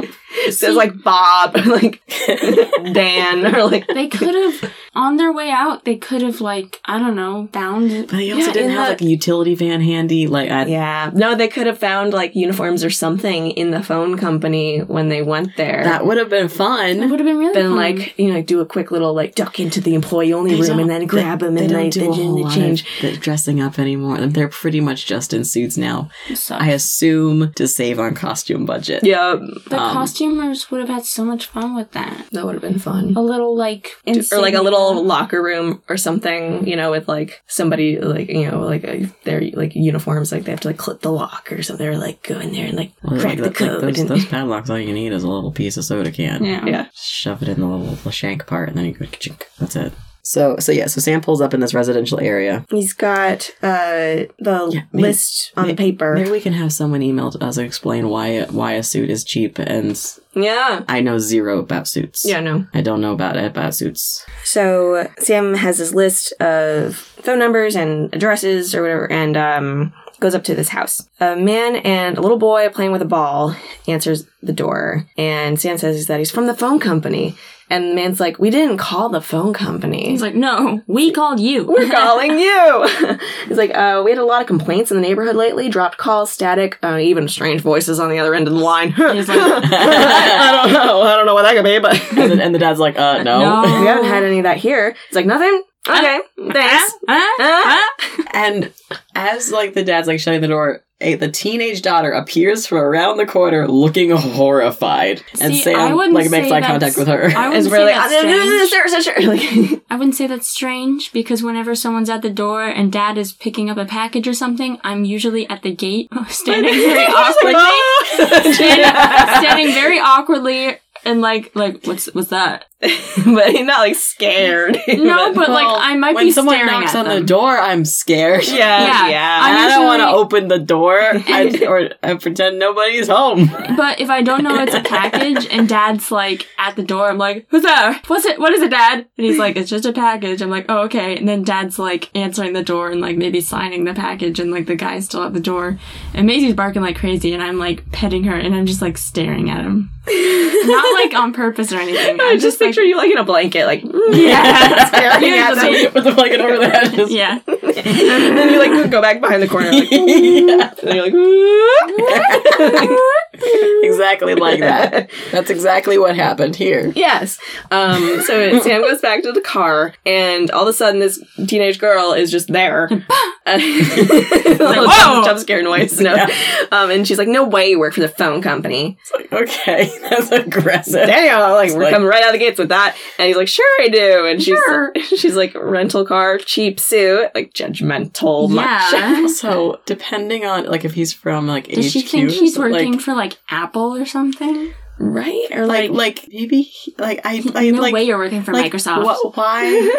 It says like Bob or like (laughs) Dan or like they could have on their way out. They could have like I don't know found it. but he also Yeah, didn't have the- like a utility van handy. Like, I, Yeah. No, they could have found like uniforms or something in the phone company when they went there. that would have been It fun. would have been really then fun. like you know do a quick little like duck into the employee only They room and then grab them they and don't like do then a whole the lot change. of the dressing up anymore. They're pretty much just in suits now. Sucks. I assume to save on costume budget. Yeah, the um, costumers would have had so much fun with that. that would have been fun. A little like Or like a little locker room or something, you know, with like somebody like you know like a, their like uniforms, like they have to like clip the lock or something, or like go in there and like Well, crack like, the like code. those, and- those padlocks, all you need is a little piece of soda can. Yeah. yeah, Shove it in the little the shank part, and then you go chink. That's it. So, so yeah. So Sam pulls up in this residential area. he's got uh the Yeah, maybe- list on the paper. Maybe we can have someone email to us and explain why why a suit is cheap. And yeah, I know zero about suits. yeah, no. I don't know about it about suits. So Sam has his list of phone numbers and addresses or whatever, and um, goes up to this house. A man and a little boy playing with a ball answers the door, and Sam says that he's from the phone company. And the man's like, "We didn't call the phone company. He's like, no, we called you. We're (laughs) calling you." (laughs) he's like, uh, "We had a lot of complaints in the neighborhood lately. Dropped calls, static, uh, even strange voices on the other end of the line." He's like, (laughs) I don't know. I don't know what that could be, but and, the, and the dad's like, uh, no. No. we haven't had any of that here. It's like nothing. Okay, thanks. "Ah, ah, ah." And as like the dad's like shutting the door, a, the teenage daughter appears from around the corner, looking horrified, and See, Sam like makes eye contact with her. I wouldn't really. Like, I wouldn't say that's strange because whenever someone's at the door and dad is picking up a package or something, I'm usually at the gate (laughs) standing (laughs) very awkwardly. Ah! (laughs) standing, standing very awkwardly and like like what's what's that? (laughs) but he's not like scared. (laughs) No, but like I might be scared. when be someone knocks on the door, I'm scared. yeah, (laughs) Yeah, yeah. I don't want to open the door I, or I pretend nobody's home. But if I don't know it's a package and dad's like at the door, I'm like, who's there? What's it? What is it, dad? And he's like, it's just a package. I'm like, oh, okay. And then dad's like answering the door and like maybe signing the package and like the guy's still at the door. And Maisie's barking like crazy and I'm like petting her and I'm just like staring at him. Not like on purpose or anything. I I'm just picture you like in a blanket, like (laughs) yeah. staring at them. With the blanket over the head. Just- yeah. and (laughs) then you like go back behind the corner, like, (laughs) Yeah. and you're like, exactly like that. That's exactly what happened here. Yes. Um, so Sam goes back to the car, and all of a sudden, this teenage girl is just there. (laughs) Uh, little whoa! jump, (laughs) jump scare noise. No. Um, and she's like, "No way, you work for the phone company." It's like, okay, (laughs) that's aggressive. Damn, like we're like- coming right out of the gates with that. And he's like, "Sure, I do." And she's Sure. she's like, "Rental car, cheap suit, like judgmental." much." Yeah. So, depending on like if he's from like Does she think he's so, like- working for like Apple or something? right? Or like like, like maybe he- like I I no like way you're working for like, Microsoft. wha- why?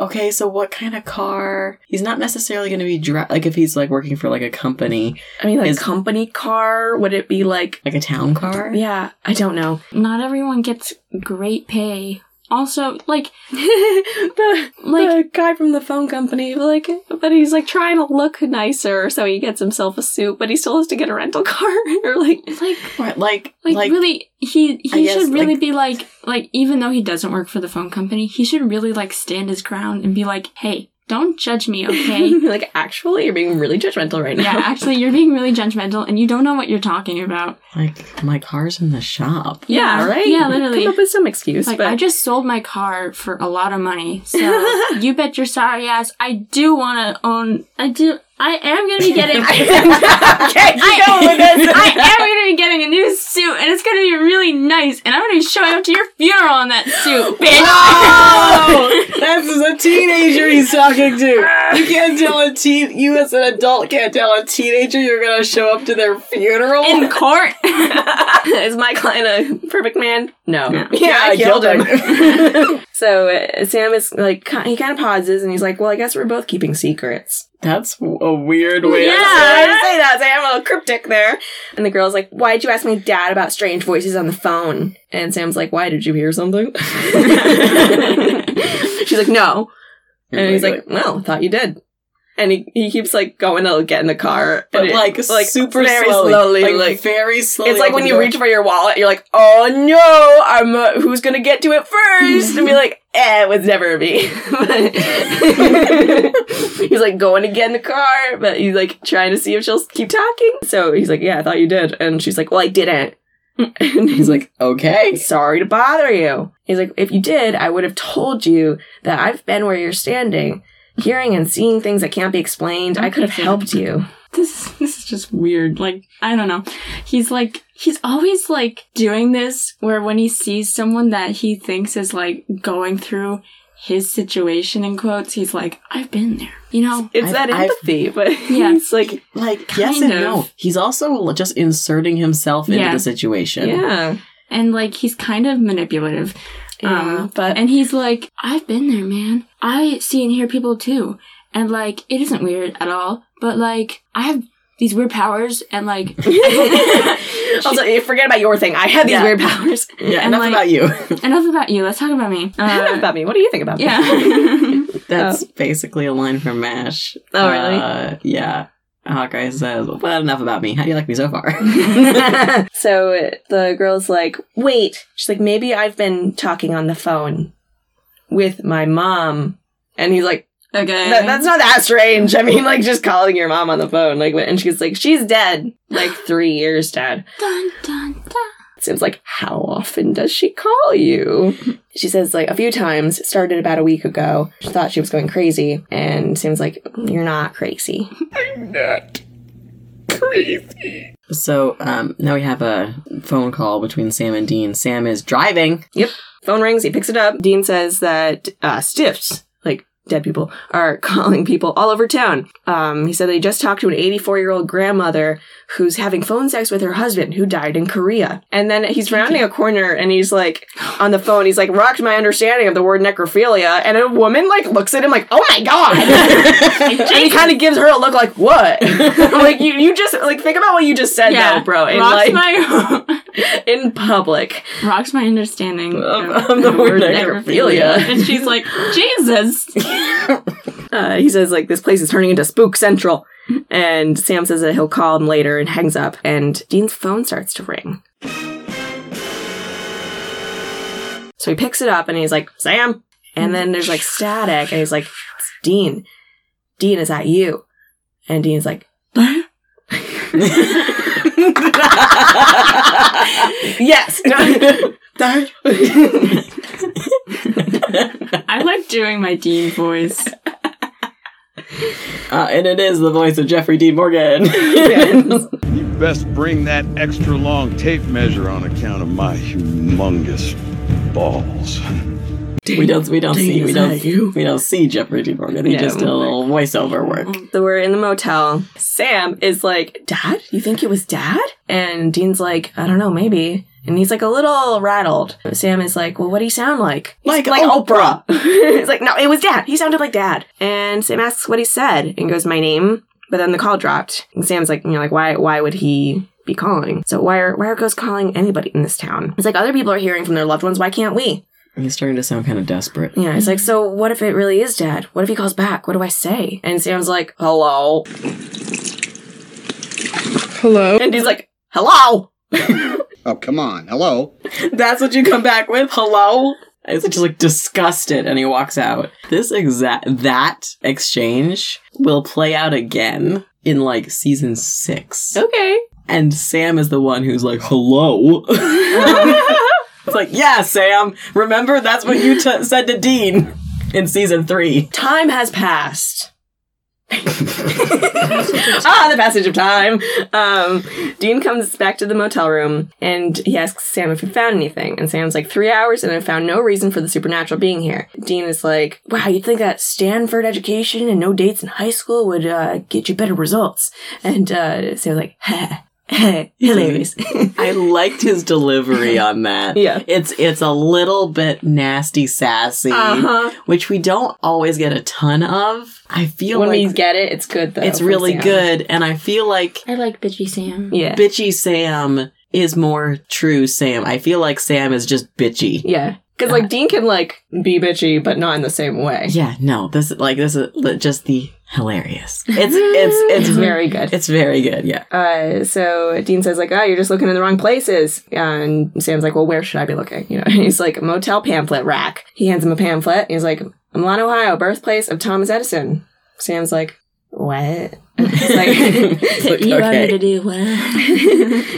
Okay, so what kind of car? He's not necessarily going to be dri- like if he's like working for like a company, I mean, like is- company car. Would it be like? like a town car. Yeah, I don't know. Not everyone gets great pay. Also, like, (laughs) the Like- the guy from the phone company, like, but he's like trying to look nicer, so he gets himself a suit, but he still has to get a rental (laughs) car, or like, like, What, like like, like really, he I he guess, should really like- be like, like, even though he doesn't work for the phone company, he should really like stand his ground and be like, hey, don't judge me, (laughs) okay? like actually, you're being really judgmental right now. yeah, actually, you're being really judgmental, and you don't know what you're talking about. like my car's in the shop. yeah, Yeah, right. yeah, literally. Come up with some excuse, Like, but I just sold my car for a lot of money, so (laughs) you bet your sorry ass I do want to own. I do. I am gonna be getting. (laughs) okay, (laughs) keep going with this. (laughs) I am going to be getting a new suit, and it's going to be really nice, and I'm going to be showing up to your funeral in that suit, bitch. Oh, that's a teenager he's talking to. You can't tell a teen. You as an adult can't tell a teenager you're gonna show up to their funeral. in court. Is my client a perfect man? No. No. Yeah, I I killed killed him. so uh, Sam is like, he kind of pauses and he's like, "Well, I guess we're both keeping secrets." That's a weird way. Yeah, to say that. Sam, a little cryptic there. And the girl's like, "Why'd you ask my dad about strange voices on the phone?" And Sam's like, "Why did you hear something?" (laughs) (laughs) She's like, "No." And he's like, "Well, thought you did." And he, he keeps like going to get in the car, but it- like, super very slowly, like, like very slowly. it's like when you door. reach for your wallet, you're like, "Oh no, I'm uh, who's gonna get to it first? and be like, "Eh, it was never me." (laughs) he's like going to get in the car, but he's like trying to see if she'll keep talking. So he's like, "Yeah, I thought you did," and she's like, "Well, I didn't." (laughs) and He's like, okay. sorry to bother you. He's like, if you did, I would have told you that I've been where you're standing, hearing and seeing things that can't be explained. I could have helped you. this this is just weird. Like I don't know. He's like he's always like doing this where when he sees someone that he thinks is like going through his situation in quotes, he's like, I've been there. You know? It's I've- that I've- empathy, but (laughs) Yeah. it's like, Like, yes Kind and no. He's also just inserting himself into Yeah. the situation. yeah. And like he's kind of manipulative. Yeah, Um, but and he's like, I've been there, man. I see and hear people too. And like, it isn't weird at all. But like, I have these weird powers and like, (laughs) (laughs) also, forget about your thing. I have these Yeah. weird powers. (laughs) Yeah, And, enough like- about you. enough about you. Let's talk about me. Uh, about me. What do you think about me? yeah. That's basically a line from MASH. Oh, really? Uh, yeah. Hawkeye says, well, enough about me. How do you like me so far? (laughs) (laughs) so the girl's like, wait. She's like, maybe I've been talking on the phone with my mom. And he's like, Okay. that, that's not that strange. I mean, like, just calling your mom on the phone. Like, and she's like, she's dead. Like, three years dead. Dun, dun, dun. Sam's like, how often does she call you? (laughs) She says, like, a few times. Started about a week ago. She thought she was going crazy. And Sam's like, you're not crazy. (laughs) I'm not crazy. so um, now we have a phone call between Sam and Dean. Sam is driving. Yep. Phone rings. He picks it up. Dean says that uh, stiffs, like dead people, are (laughs) calling people all over town. Um, he said he just talked to an 84 year old grandmother who's having phone sex with her husband who died in Korea. And then he's rounding a corner and he's like on the phone. He's like rocked my understanding of the word necrophilia. And a woman like looks at him like, oh my god. (laughs) (laughs) and he kind of gives her a look like, what? like you, you just like think about what you just said, Yeah, though, bro. In rocks like my in public. rocks my understanding Of- of the word necrophilia. And she's like, Jesus. (laughs) uh, he says like this place is turning into spook central. And sam says that he'll call him later and hangs up. And dean's phone starts to ring. So he picks it up and he's like sam! And then there's like static and he's like "It's dean. Dean is that you? And dean's like (laughs) yes I like doing my Dean voice. Uh, and it is the voice of Jeffrey Dean Morgan. You best bring that extra long tape measure on account of my humongous balls. We don't we don't see we don't you? we don't see Jeffrey Dean Morgan. He Yeah. just did a little voiceover work. Mm, so we're in the motel. Sam is like, Dad? You think it was Dad? And Dean's like, I don't know, maybe. And he's like a little rattled. Sam is like, Well, what do he sound like? He's Like Oprah. (laughs) he's like, No, it was Dad. He sounded like Dad. And Sam asks what he said and goes, My name. But then the call dropped. And Sam's like, you know, like, why why would he be calling? So why are why are ghosts calling anybody in this town? It's like other people are hearing from their loved ones, why can't we? He's starting to sound kind of desperate. Yeah, it's like, so what if it really is dad? What if he calls back? What do I say? And Sam's like, hello. Hello? And he's like, hello. (laughs) Oh, come on. Hello? That's what you come back with? Hello? It's just like disgusted and he walks out. This exact that exchange will play out again in like season six. Okay. And Sam is the one who's like, hello. (laughs) it's like, yeah, Sam. Remember that's what you t- said to Dean in season three. Time has passed. (laughs) ah, the passage of time. Um, Dean comes back to the motel room and he asks Sam if he found anything. And Sam's like, three hours and I found no reason for the supernatural being here. Dean is like, wow, you'd think that Stanford education and no dates in high school would uh, get you better results. And uh, Sam's like, (laughs) (laughs) hilarious. (laughs) I (laughs) liked his delivery on that. Yeah. It's it's a little bit nasty sassy, Uh-huh. which we don't always get a ton of. I feel when like we get it, it's good though. it's really Sam. good and I feel like I like bitchy Sam. Yeah. bitchy Sam is more true Sam. I feel like Sam is just bitchy. Yeah. Because like Dean can like be bitchy, but not in the same way. Yeah, no, this like this is just the hilarious. It's it's it's (laughs) very good. It's very good, yeah. Uh, so Dean says like, "Oh, you're just looking in the wrong places." And Sam's like, "Well, where should I be looking?" You know, and (laughs) he's like, "Motel pamphlet rack." He hands him a pamphlet. He's like, "Milan, Ohio, birthplace of Thomas Edison." Sam's like, "What?" (laughs) He's like, You want me Okay. to do what?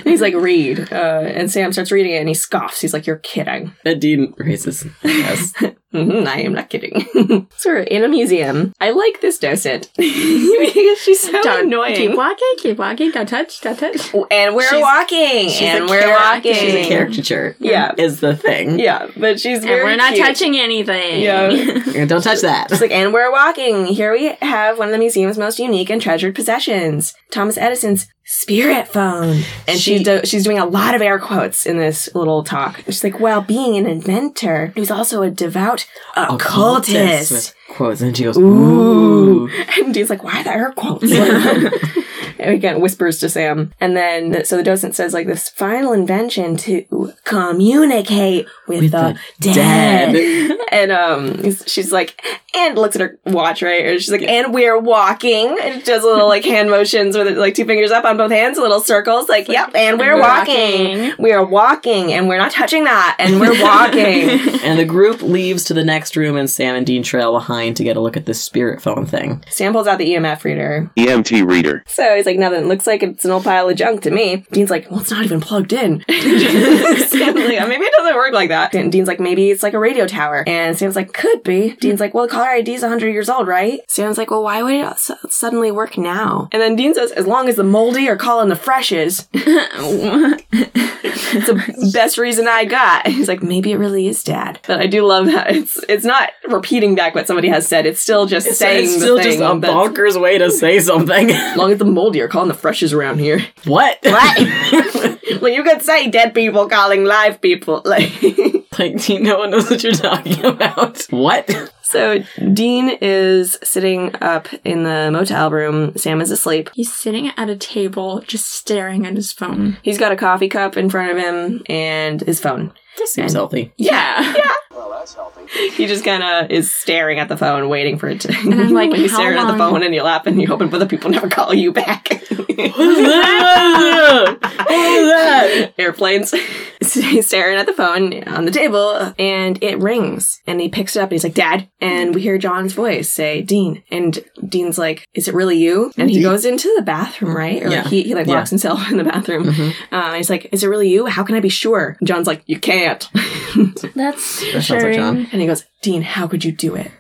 he's like, "Read." Uh, and Sam starts reading it, and he scoffs. He's like, "You're kidding." And Dean raises yes. Mhm, I am not kidding. (laughs) so we're in a museum. I like this docent because (laughs) (laughs) she's so Don't annoying. Keep walking, keep walking. Don't touch, don't touch. and we're She's- walking, She's and we're char- walking. She's a caricature. Yeah. Is the thing. Yeah, but she's And we're not cute. touching anything. Yeah. Don't touch that. It's like, and we're walking. Here we have one of the museum's most unique and treasured possessions, Thomas Edison's spirit phone. And she, She- do- she's doing a lot of air quotes in this little talk. She's like, well, being an inventor, who's also a devout occultist. with quotes, and she goes, Ooh. "Ooh." (laughs) And Dean's like, why are the air quotes? (laughs) (laughs) again whispers to Sam. And then, so the docent says, like, this final invention to communicate with, the, dead. (laughs) and um, she's like, and looks at her watch, right? Or she's like, and we're walking. And does little like hand motions with like two fingers up on both hands, little circles, like, yep, and we're, we're walking. walking. We are walking, and we're not touching that, and we're (laughs) walking. And the group leaves to the next room, and Sam and Dean trail behind to get a look at this spirit phone thing. Sam pulls out the EMF reader. EMT reader. So he's like, nothing. It looks like it's an old pile of junk to me. Dean's like, well, it's not even plugged in. (laughs) Like, maybe it doesn't work like that. And Dean's like, maybe it's like a radio tower. And Sam's like, could be. Dean's like, well, the caller ID is 100 years old, right? Sam's like, well, why would it su- suddenly work now? And then Dean says, as long as the moldy are calling the freshes, (laughs) it's the best reason I got. (laughs) He's like, maybe it really is dad. But I do love that it's it's not repeating back what somebody has said. It's still just saying it's still just a bonkers way to say something. as long as the moldy are calling the freshes around here. what? (laughs) What? (laughs) well, you could say dead people calling live people. (laughs) Like, like, no one knows what you're talking about. What? so Dean is sitting up in the motel room. Sam is asleep. He's sitting at a table, just staring at his phone. He's got a coffee cup in front of him and his phone. This seems healthy. Yeah. Yeah. He just kind of is staring at the phone, waiting for it to. And I'm like, (laughs) when you how stare at the phone and you laugh and you're hoping other people never call you back. what is that? Who's that? Airplanes. (laughs) He's staring at the phone on the table and it rings and he picks it up and he's like, Dad. And we hear John's voice say, Dean. And Dean's like, Is it really you? And he goes into the bathroom, right? Or Yeah. like he, he like Yeah. locks himself in the bathroom. Uh, he's like, Is it really you? How can I be sure? And John's like, You can't. (laughs) That's That John. And he goes, Dean, how could you do it?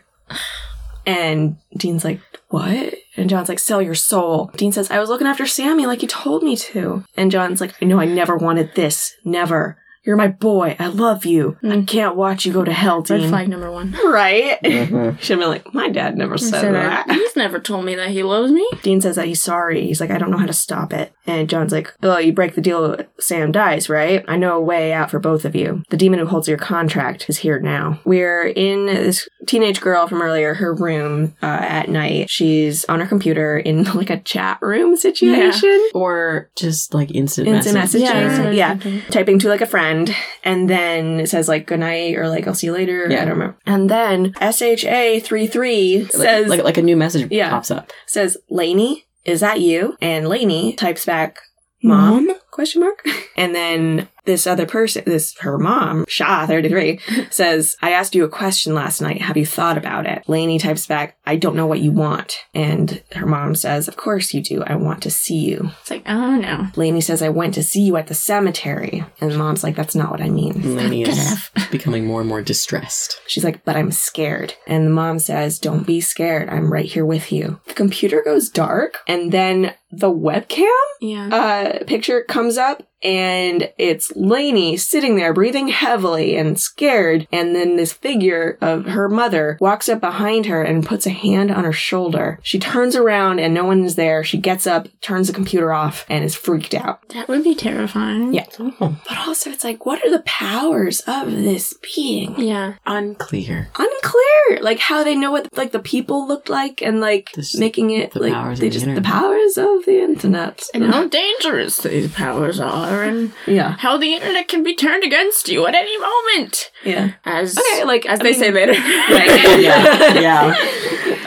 And Dean's like, What? And John's like, Sell your soul. Dean says, I was looking after Sammy like you told me to. And John's like, I know I never wanted this. Never. You're my boy. I love you. I can't watch you go to hell, Dean. Red Dean. flag number one. Right? (laughs) Should have been like, My dad never said Said that. that. He's never told me that he loves me. Dean says that he's sorry. He's like, I don't know how to stop it. And John's like, Oh, you break the deal, Sam dies, right? I know a way out for both of you. The demon who holds your contract is here now. We're in this teenage girl from earlier, her room uh, at night. She's on her computer in (laughs) like a chat room situation. Or just like instant, Instant message. Yeah, her. yeah. Typing to like a friend, and then it says like good night or like I'll see you later. Yeah. I don't remember. And then SHA 33 Like, says like like a new message Yeah. pops up. says, Lainey, is that you? And Lainey types back, Mom? Question mark. (laughs) And then this other person, this her mom, Shah, 33, (laughs) says, I asked you a question last night. Have you thought about it? Lainey types back, I don't know what you want. And her mom says, Of course you do. I want to see you. It's like, oh no. Lainey says, I went to see you at the cemetery. And the mom's like, That's not what I mean. Lainey is (laughs) becoming more and more distressed. She's like, but I'm scared. And the mom says, don't be scared. I'm right here with you. The computer goes dark and then the webcam Yeah. uh, picture comes up and it's Lainey sitting there breathing heavily and scared. And then this figure of her mother walks up behind her and puts a hand on her shoulder. She turns around and no one is there. She gets up, turns the computer off, and is freaked out. that would be terrifying. Yeah. Oh. But also, it's like, what are the powers of this being? Yeah. Unclear. unclear like how they know what like the people looked like and like This- making it the like powers they of the just the internet. powers of the internet And how dangerous these powers are, and yeah how the internet can be turned against you at any moment. yeah As okay like as I they mean, say later. (laughs) right Yeah. Yeah.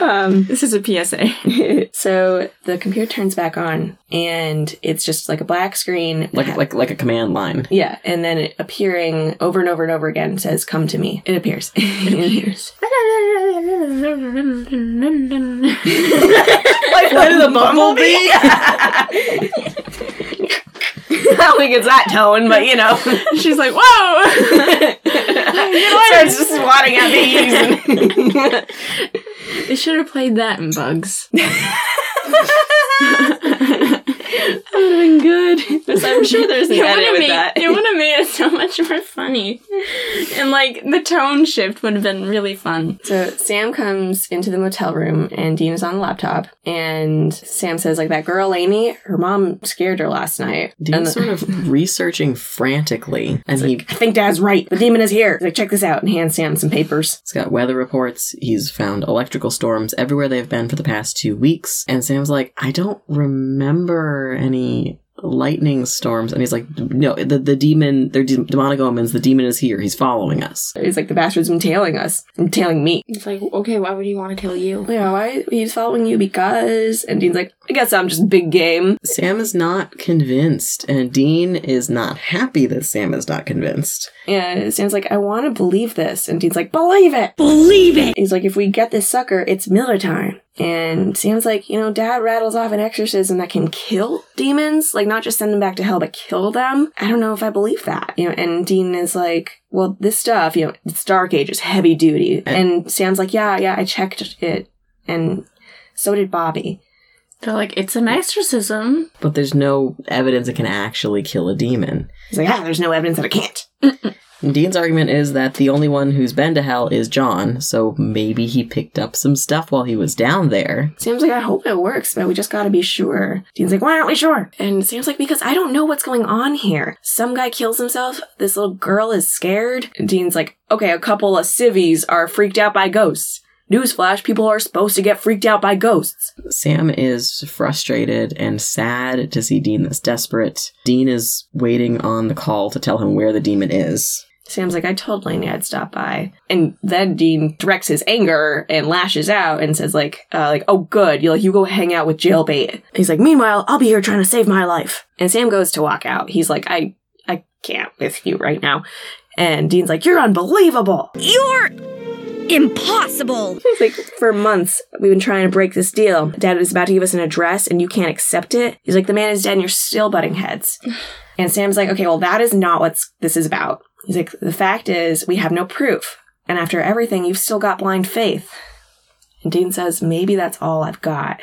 (laughs) um this is a PSA. (laughs) so the computer turns back on and it's just like a black screen Like like like a command line. yeah and then it appearing over and over and over again says come to me it appears it appears like What is a bumblebee? I don't think it's that tone, but you know. (laughs) She's like, whoa! (laughs) Starts just swatting at bees. (laughs) they should have played that in Bugs. (laughs) that would have been good. I'm sure there's an (laughs) It edit would've with made, that. It would have made it so much more funny. And like the tone shift would have been really fun. So Sam comes into the motel room and Dean is on the laptop and Sam says like that girl Amy, her mom scared her last night. and Dean's sort of (laughs) researching frantically, and he I think Dad's right. The demon is here. He's like, check this out, and hands Sam some papers. He's got weather reports. He's found electrical storms everywhere they've been for the past two weeks. And Sam's like, I don't remember any lightning storms. And he's like, no, the, the demon, they're de- demonic omens. The demon is here. He's following us. He's like, the bastard's been tailing us and tailing me. It's like, okay, why would he want to kill you? Yeah, why? He's following you because. And Dean's like, I guess I'm just big game. Sam is not convinced, and Dean is not happy that Sam is not convinced. And Sam's like, I want to believe this. And Dean's like, believe it. Believe it. He's like, if we get this sucker, it's Miller time. And Sam's like, you know, Dad rattles off an exorcism that can kill demons, like not just send them back to hell, but kill them. I don't know if I believe that. You know, and Dean is like, well, this stuff, you know, it's Dark Ages, heavy duty. And Sam's like, yeah, yeah, I checked it. And so did Bobby. They're like, it's an exorcism. But there's no evidence it can actually kill a demon. He's like, ah, there's no evidence that it can't. Dean's argument is that the only one who's been to hell is John, so maybe he picked up some stuff while he was down there. Sam's like, I hope it works, but we just gotta be sure. Dean's like, why aren't we sure? And Sam's like, because I don't know what's going on here. Some guy kills himself, this little girl is scared. And Dean's like, okay, a couple of civvies are freaked out by ghosts. Newsflash, people are supposed to get freaked out by ghosts. Sam is frustrated and sad to see Dean this desperate. Dean is waiting on the call to tell him where the demon is. Sam's like, I told Lainey I'd stop by. And then Dean directs his anger and lashes out and says like, uh, like, oh good, you like you go hang out with jailbait. He's like, meanwhile, I'll be here trying to save my life. And Sam goes to walk out. He's like, I, I can't with you right now. And Dean's like, you're unbelievable. You're impossible. He's like, for months, we've been trying to break this deal. Dad was about to give us an address and you can't accept it. He's like, the man is dead and you're still butting heads. (sighs) And Sam's like, okay, well, that is not what this is about. He's like, the fact is, we have no proof. And after everything, you've still got blind faith. And Dean says, maybe that's all I've got.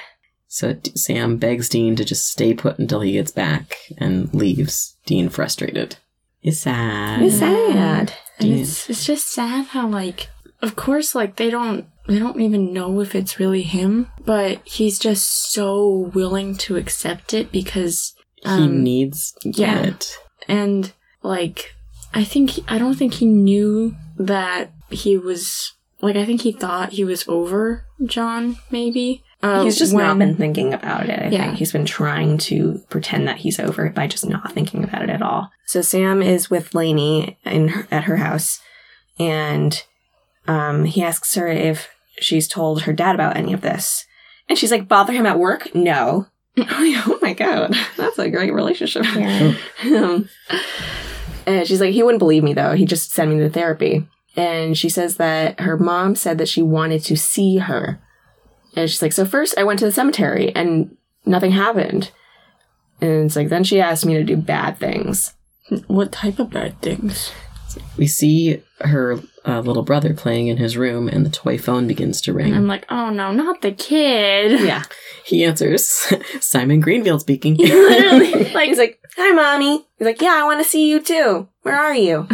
So Sam begs Dean to just stay put until he gets back and leaves. Dean frustrated. It's sad. It's sad. And Dean- it's it's just sad how like of course like they don't they don't even know if it's really him, but he's just so willing to accept it because he um, needs yeah. it. and like I think I don't think he knew that he was like I think he thought he was over John maybe. Uh, He's just when- not been thinking about it. I Yeah. think he's been trying to pretend that he's over it by just not thinking about it at all. So Sam is with Lainey in her, at her house, and um, he asks her if she's told her dad about any of this, and she's like, "Bother him at work? No." (laughs) oh my god, that's a great relationship. (laughs) um, and she's like, "He wouldn't believe me though. He just sent me to therapy." And she says that her mom said that she wanted to see her. And she's like, so first I went to the cemetery and nothing happened. And it's like, then she asked me to do bad things. What type of bad things? We see her uh, little brother playing in his room, and the toy phone begins to ring. I'm like, oh no, not the kid. (laughs) Yeah. He answers, (laughs) Simon Greenfield speaking. He Literally, (laughs) like He's like, hi, mommy. He's like, yeah, I want to see you too. Where are you?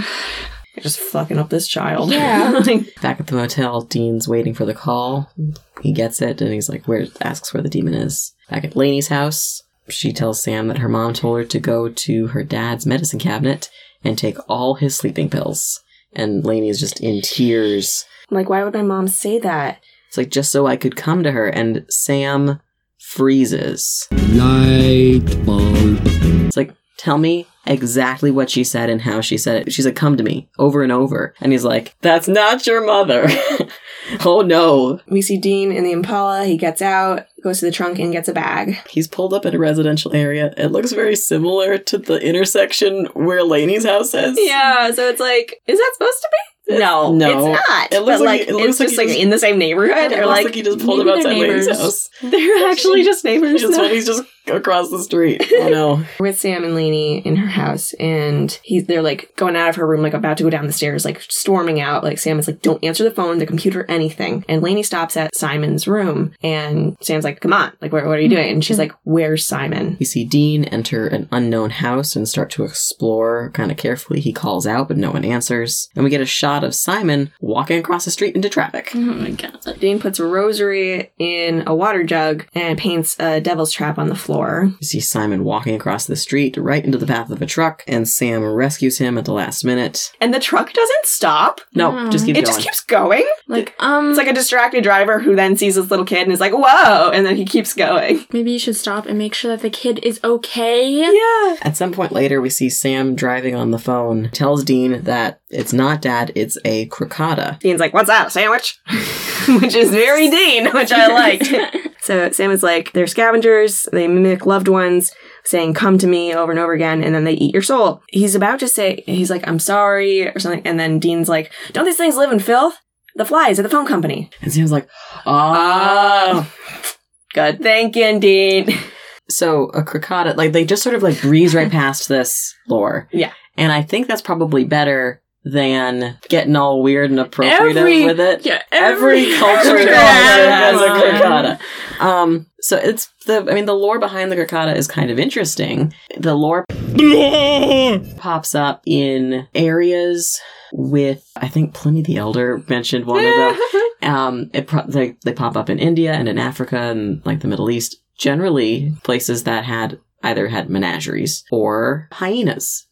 You're just fucking up this child. Yeah. Back at the motel, Dean's waiting for the call. He gets it, and he's like, "Where?" Asks where the demon is. Back at Lainey's house, she tells Sam that her mom told her to go to her dad's medicine cabinet and take all his sleeping pills. And Lainey is just in tears. I'm like, why would my mom say that? It's like just so I could come to her. And Sam freezes. Light bulb. It's like, tell me exactly what she said and how she said it. She's like, come to me over and over. And he's like, that's not your mother. (laughs) (laughs) oh no. We see Dean in the Impala. He gets out, goes to the trunk, and gets a bag. He's pulled up in a residential area. It looks very similar to the intersection where Lainey's house is. Yeah, so it's like, is that supposed to be? No, No. it's not. It looks but like- like, it looks it's like just like just- in the same neighborhood, It or looks like, like he just pulled him maybe outside Lainey's neighbors. house. (laughs) they're actually just neighbors. Just he's just (laughs) across the street. (laughs) Oh no. (laughs) with Sam and Lainey in her house, and he's they're like going out of her room, like about to go down the stairs, like storming out. Like Sam is like, "Don't answer the phone, the computer, anything." And Lainey stops at Simon's room, and Sam's like, "Come on, like, what, what are you doing?" And she's like, "Where's Simon?" We see Dean enter an unknown house and start to explore kind of carefully. He calls out, but no one answers. And we get a shot of Simon walking across the street into traffic. Oh my god. Dean puts a rosary in a water jug and paints a devil's trap on the floor. We see Simon walking across the street right into the path of a truck, and Sam rescues him at the last minute. And the truck doesn't stop. No, Oh. just keep it going. just keeps going. Like, um, It's like a distracted driver who then sees this little kid and is like, whoa, and then he keeps going. maybe you should stop and make sure that the kid is okay. Yeah. At some point later, we see Sam driving on the phone, tells Dean that it's not dad, it's a crocotta. Dean's like, what's that, a sandwich? (laughs) which is very Dean, which I liked. (laughs) so Sam is like, they're scavengers, they mimic loved ones, saying, come to me over and over again, and then they eat your soul. He's about to say, he's like, I'm sorry, or something, and then Dean's like, don't these things live in filth? The flies at the phone company. And Sam's like, Oh. ah. Good thinking, Dean. So a crocotta, like they just sort of like breeze right past this lore. Yeah. And I think that's probably better than getting all weird and appropriate Every- with it. Yeah, Every (laughs) culture every- has a Yeah. crocotta. Um, so it's the, I mean, the lore behind the crocotta is kind of interesting. The lore pops up in areas with, I think Pliny the Elder mentioned one of them. (laughs) Um, it pro- they, they pop up in India and in Africa and like the Middle East. Generally, places that had either had menageries or hyenas.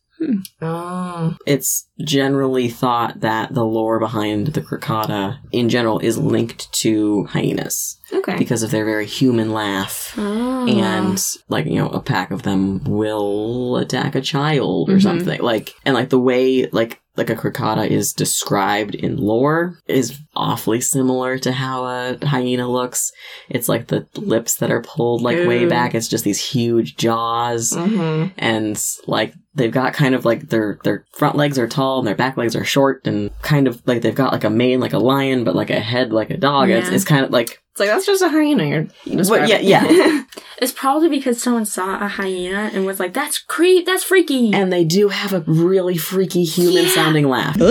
Oh. It's generally thought that the lore behind the crocotta in general is linked to hyenas Okay. because of their very human laugh. Oh. And like you know, a pack of them will attack a child or Mhm. something. Like and like the way like like a crocotta is described in lore is awfully similar to how a hyena looks. It's like the lips that are pulled like way back. It's just these huge jaws hmm and like they've got kind of like their their front legs are tall and their back legs are short and kind of like they've got like a mane like a lion but like a head like a dog. It's, Yeah. it's kind of like It's like, that's just a hyena you're Well, yeah, yeah. (laughs) It's probably because someone saw a hyena and was like, "That's creep. That's freaky." and they do have a really freaky human sounding laugh. (laughs)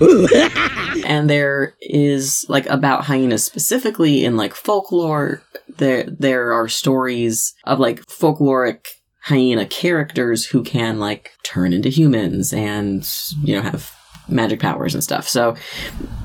(laughs) and there is like about hyenas specifically in like folklore there there are stories of like folkloric hyena characters who can like turn into humans and you know have magic powers and stuff so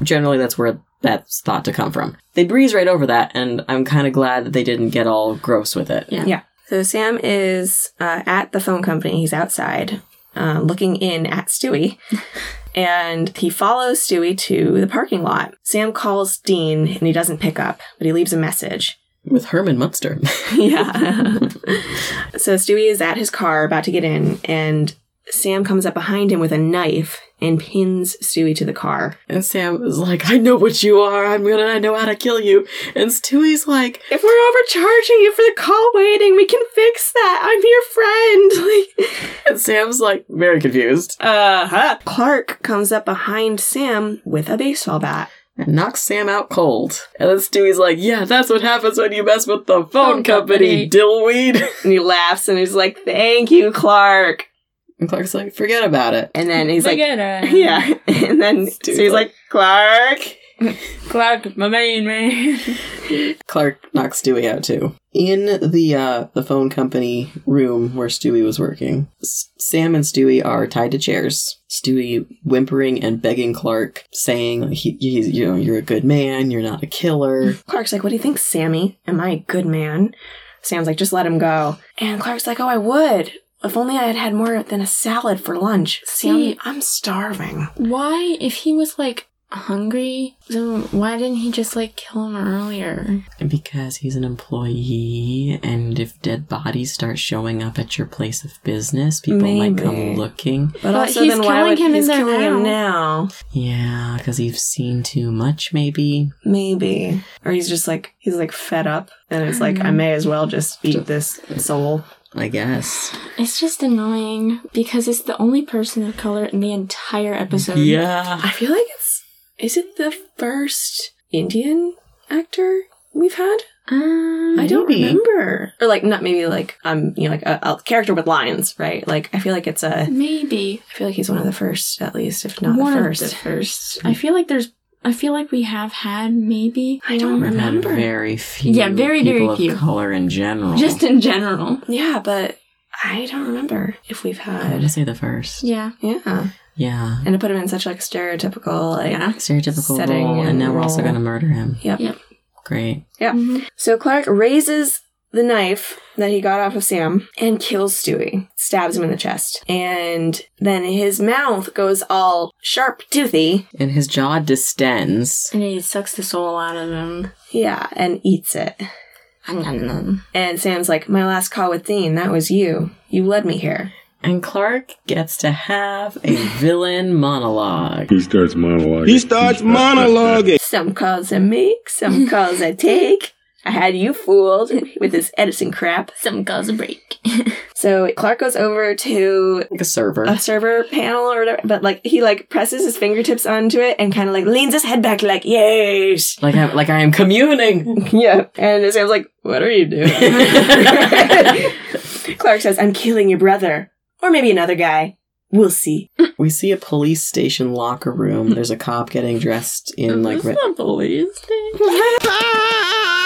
generally that's where that's thought to come from they breeze right over that and i'm kind of glad that they didn't get all gross with it Yeah. Yeah. So Sam is uh, at the phone company. He's outside, uh, looking in at Stewie, (laughs) and he follows Stewie to the parking lot. Sam calls Dean, and he doesn't pick up, but he leaves a message. With herman munster (laughs) yeah. (laughs) so Stewie is at his car, about to get in, and Sam comes up behind him with a knife and pins Stewie to the car. And Sam is like, I know what you are. I'm gonna, I know how to kill you. And Stewie's like, If we're overcharging you for the call waiting, we can fix that. I'm your friend. (laughs) Like, and Sam's like, very confused. Uh huh. Clark comes up behind Sam with a baseball bat. And knocks Sam out cold. And then Stewie's like, yeah, that's what happens when you mess with the phone, Phone company, company." dillweed. (laughs) And he laughs and he's like, Thank you, Clark. And Clark's like, forget about it. And then he's like, it. (laughs) Yeah. (laughs) And then so he's like, Clark. (laughs) Clark, my main man. (laughs) Clark knocks Stewie out too. In the uh, the phone company room where Stewie was working, S- Sam and Stewie are tied to chairs. Stewie whimpering and begging Clark, saying, he, he's, "You know, you're a good man. You're not a killer." Clark's like, What do you think, Sammy? Am I a good man? Sam's like, Just let him go. And Clark's like, Oh, I would. If only I had had more than a salad for lunch. Sam, See- I'm starving. Why, if he was like hungry, so why didn't he just like kill him earlier? Because he's an employee, and if dead bodies start showing up at your place of business, people might come looking. But, But also, he's then why killing would him in he's there killing him now? Yeah, because he's seen too much, maybe. Maybe. Or he's just like, he's like fed up and it's like, I um, may as well just eat this soul. I guess. It's just annoying because it's the only person of color in the entire episode. Yeah. I feel like it's is it the first Indian actor we've had? Um, I don't Maybe. remember. Or like not maybe like um you know like a, a character with lines, right? Like I feel like it's a maybe I feel like he's one of the first at least, if not one the of first. the first. I feel like there's. I feel like we have had maybe. I don't remember. very few. Yeah, very, very of few. color in general. Just in general. Yeah, but I don't remember if we've had. I'm gonna say the first. Yeah. Yeah, Yeah. and to put him in such like stereotypical like Yeah. Stereotypical Setting role, and and now we're also gonna murder him. Yep. Yep. Great. Yeah. Mhm. So Clark raises the knife that he got off of Sam and kills Stewie, stabs him in the chest. And then his mouth goes all sharp toothy. And his jaw distends. And he sucks the soul out of him. Yeah, and eats it. And Sam's like, My last call with Dean, that was you. You led me here. And Clark gets to have a villain monologue. He starts monologuing. He starts monologuing. Some calls I make, some calls I take. I had you fooled with this Edison crap. Some cause a break. (laughs) So Clark goes over to Like a server. a server panel or whatever, but like he like presses his fingertips onto it and kind of like leans his head back, like yes, like I'm like I am communing. (laughs) yeah. And Sam's like, "What are you doing?" (laughs) Clark says, "I'm killing your brother, or maybe another guy. We'll see." (laughs) We see a police station locker room. There's a cop getting dressed in like red. the police (laughs) (laughs)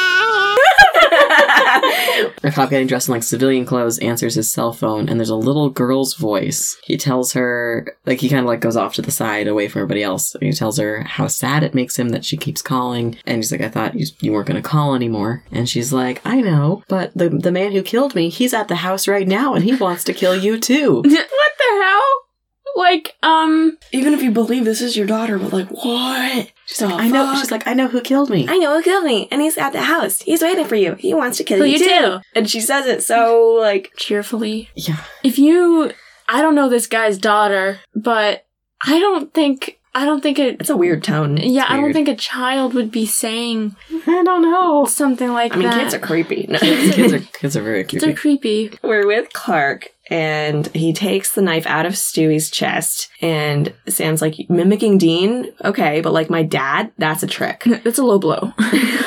(laughs) A cop getting dressed in like civilian clothes answers his cell phone, and there's a little girl's voice. He tells her, like, he kind of like goes off to the side away from everybody else. And he tells her how sad it makes him that she keeps calling. And he's like, I thought you, you weren't going to call anymore. And she's like, I know, but the, the man who killed me, he's at the house right now and he wants to kill you too. (laughs) what the hell? Like, um, Even if you believe this is your daughter, but like, what? She's like, I know. She's like, I know who killed me. I know who killed me, and he's at the house. He's waiting for you. He wants to kill Kill you, you too. too. And she says it so like, cheerfully. Yeah. If you, I don't know this guy's daughter, but I don't think, I don't think it, it's a weird tone. yeah, I don't weird. think a child would be saying I don't know. something like I mean, that. kids are creepy. No. kids are (laughs) kids are very creepy. Kids are creepy. creepy. We're with Clark, and he takes the knife out of Stewie's chest, and Sam's like mimicking Dean. Okay, but like my dad, that's a trick. (laughs) That's a low blow.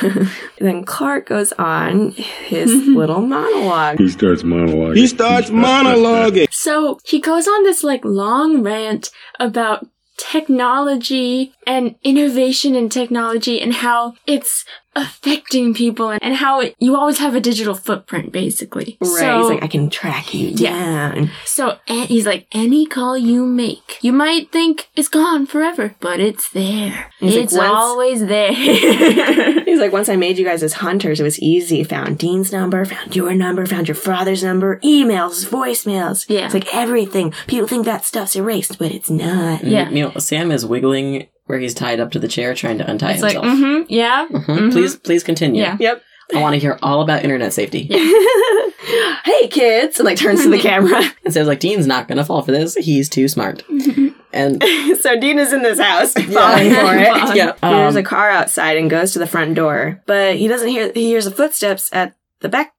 (laughs) then Clark goes on his (laughs) little monologue. He starts monologuing. He starts monologuing. So he goes on this like long rant about technology and innovation in technology and how it's affecting people and, and how it, you always have a digital footprint basically. Right, So, he's like, I can track you Yeah. down. so a- he's like, any call you make, you might think it's gone forever, but it's there. He's like, it's once- always there. (laughs) (laughs) He's like, once I made you guys as hunters, it was easy. Found Dean's number, found your number, found your father's number, emails, voicemails. Yeah. It's like everything. People think that stuff's erased, but it's not. Yeah. You know, Sam is wiggling where he's tied up to the chair, trying to untie it's like, himself. mm-hmm, yeah. Mhm. mhm. Please, please continue. Yeah. Yep. I want to hear all about internet safety. (laughs) hey, kids! And like turns to the (laughs) camera. And Sam's like, Dean's not gonna fall for this. He's too smart. (laughs) and so Dean is in this house, falling for it. yeah, He hears um, a car outside and goes to the front door, but he doesn't hear. He hears the footsteps at the back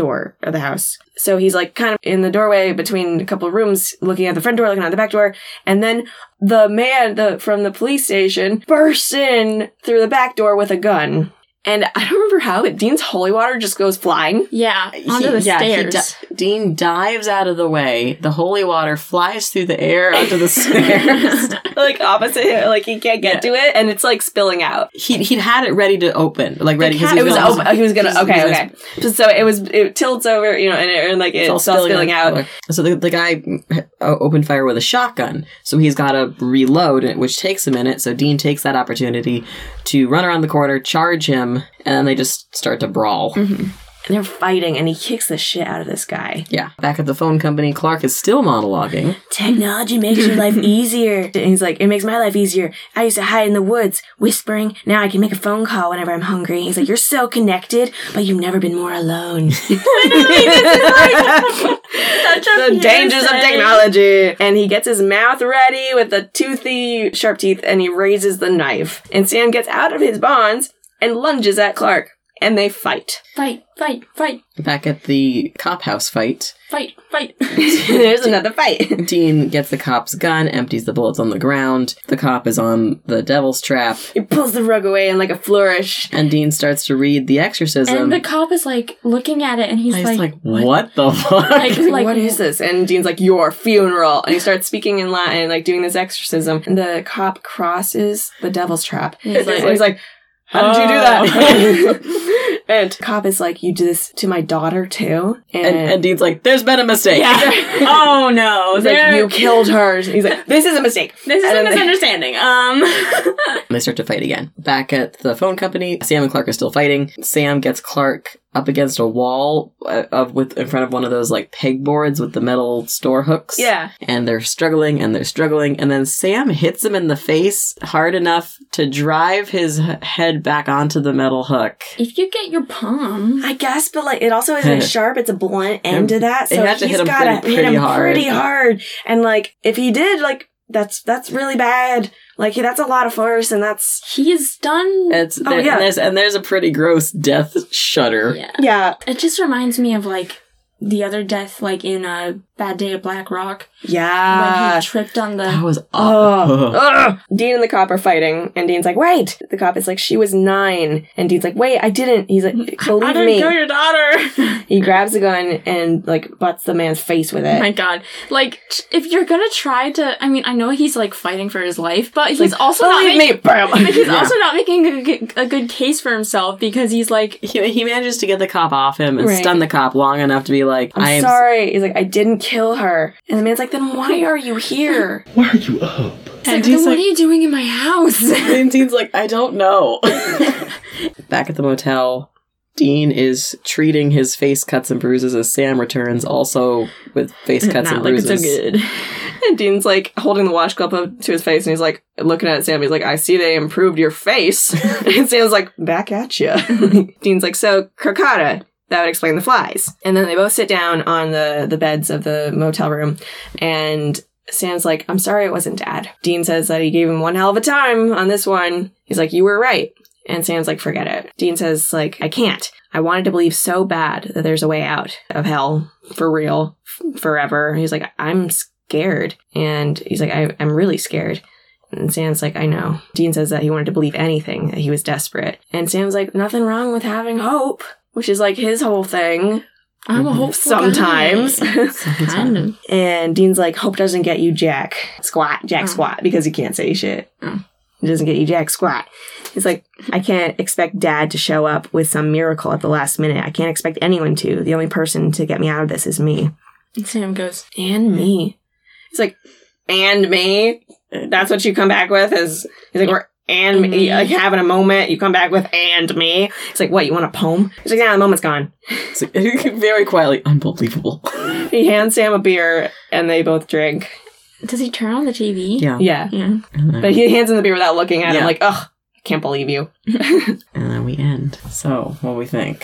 door of the house. So he's like kind of in the doorway between a couple of rooms, looking at the front door, looking at the back door, and then the man the, from the police station bursts in through the back door with a gun. And I don't remember how, but Dean's holy water just goes flying. Yeah, onto he- the yeah, stairs. di- Dean dives out of the way. The holy water flies through the air onto the (laughs) stairs. (laughs) like opposite him, like he can't get to it, and it's like spilling out. he he'd had it ready to open, like ready It he was gonna- open. He was gonna. Okay, okay. So it was. It tilts over, you know, and, it, and like it's, all spilling, out. So the, the guy uh, opened fire with a shotgun. So he's got to reload, which takes a minute. So Dean takes that opportunity to run around the corner, charge him, and then they just start to brawl. Mm-hmm. And they're fighting, and he kicks the shit out of this guy. Yeah. Back at the phone company, Clark is still monologuing. Technology makes your life (laughs) easier. And he's like, it makes my life easier. I used to hide in the woods, whispering. Now I can make a phone call whenever I'm hungry. He's like, you're so connected, but you've never been more alone. (laughs) (laughs) the dangers of technology. And he gets his mouth ready with the toothy, sharp teeth, and he raises the knife. And Sam gets out of his bonds and lunges at Clark. and they fight. Fight, fight, fight, Back at the cop house fight, fight, fight. (laughs) (laughs) There's another fight. (laughs) Dean gets the cop's gun, empties the bullets on the ground. The cop is on the devil's trap, He pulls the rug away in like a flourish. and Dean starts to read the exorcism. and the cop is like looking at it and he's He's like, like, what the fuck? Like, like, what is this? And Dean's like, your funeral. And he starts speaking in Latin, like doing this exorcism. And the cop crosses the devil's trap. He's like- and he's like, how did you do that? (laughs) and cop is like, you do this to my daughter too? And, and, and Dean's like, there's been a mistake. (laughs) oh no, he's like, you killed her. He's like, this is a mistake. This is And a then they- misunderstanding. Um, (laughs) they start to fight again. Back at the phone company, Sam and Clark are still fighting. Sam gets Clark up against a wall uh, of with in front of one of those like pegboards with the metal store hooks. Yeah. And they're struggling and they're struggling and then Sam hits him in the face hard enough to drive his head back onto the metal hook. if you get your palm, I guess, but like it also isn't (laughs) sharp. It's a blunt end to that, They so have to he's hit him gotta pretty- hit him pretty hard. pretty hard. And like, if he did, like that's that's really bad. Like that's a lot of force, and that's he's done. It's Oh, there, yeah. and there's and there's a pretty gross death shudder. yeah, yeah, it just reminds me of like the other death, like in a Bad Day at Black Rock, when yeah. he tripped on the. That was Oh, awful. (laughs) Ugh. Dean and the cop are fighting, and Dean's like, "Wait!" The cop is like, "She was nine. and Dean's like, "Wait, I didn't." He's like, believe I didn't me." kill your daughter. (laughs) He grabs a gun and like butts the man's face with Oh it. my god. Like, if you're gonna try to, I mean, I know he's like fighting for his life, but he's also not Believe making, me, bam. but he's Yeah. also not making a good, a good case for himself because he's like, He, he manages to get the cop off him and Right. stun the cop long enough to be like, I'm I am sorry. He's like, I didn't kill her. And the man's like, then why are you here? (laughs) Why are you up? It's like, then what are you doing in my house? (laughs) (laughs) And Dean's like, I don't know. Back at the motel, Dean is treating his face cuts and bruises as Sam returns, also with face cuts and Not looking bruises. so good. And Dean's like holding the wash glove up to his face, and he's like looking at Sam. He's like, "I see they improved your face." and Sam's like, "Back at you." Dean's like, "So Crocotta." That would explain the flies. And then they both sit down on the the beds of the motel room, and Sam's like, "I'm sorry, it wasn't Dad." Dean says that he gave him one hell of a time on this one. He's like, "You were right." And Sam's like, forget it. Dean says, like, I can't. I wanted to believe so bad that there's a way out of hell for real, f- forever. He's like, I'm scared. And he's like, I, I'm really scared. And Sam's like, I know. Dean says that he wanted to believe anything, that he was desperate. And Sam's like, nothing wrong with having hope, which is like his whole thing. I'm a hopeful Sometimes. (laughs) kind of. (laughs) And Dean's like, hope doesn't get you jack squat, jack Oh. squat, because he can't say shit. Oh. It doesn't get you jack squat. He's like, I can't expect dad to show up with some miracle at the last minute. I can't expect anyone to. The only person to get me out of this is me. And Sam goes, And me. He's like, and me? That's what you come back with? Is he's like, we're and me, Me. like having a moment, you come back with and me. It's like, what, you want a poem? He's like, yeah, the moment's gone. It's like, (laughs) very quietly, unbelievable. (laughs) He hands Sam a beer and they both drink. Does he turn on the TV? Yeah. Yeah. Yeah. But he hands him the beer without looking at him, like, ugh, I can't believe you. (laughs) And then we end. So, what do we think?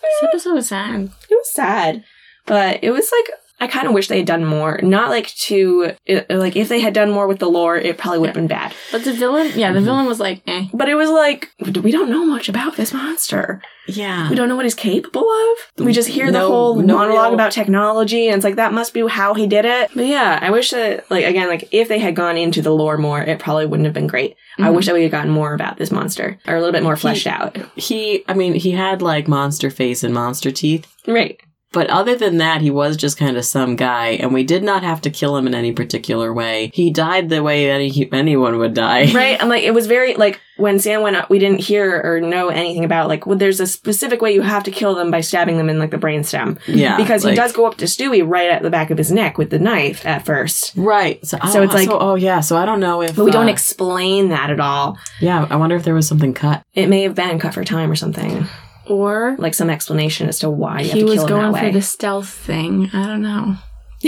This episode was sad. It was sad, but it was like I kind of wish they had done more. Not like to it, like if they had done more with the lore, it probably would have been bad. But the villain, yeah, the villain was like, eh. But it was like we don't know much about this monster. Yeah. We don't know what he's capable of. We just hear the whole no monologue real- about technology, and it's like that must be how he did it. But yeah, I wish that like again, like if they had gone into the lore more, it probably wouldn't have been great. I Mm-hmm. wish that we had gotten more about this monster or a little bit more fleshed out. He, I mean, he had like monster face and monster teeth. Right. But other than that, he was just kind of some guy, and we did not have to kill him in any particular way. He died the way any anyone would die. (laughs) right and like it was very like when sam went up we didn't hear or know anything about like well, there's a specific way you have to kill them by stabbing them in like the brainstem Yeah, because like- he does go up to stewie right at the back of his neck with the knife at first Right. So, So oh, it's like- so- oh yeah. So I don't know if but we don't uh, explain that at all yeah, I wonder if there was something cut. it may have been cut for time or something Or like some explanation as to why he was going for the stealth thing. I don't know.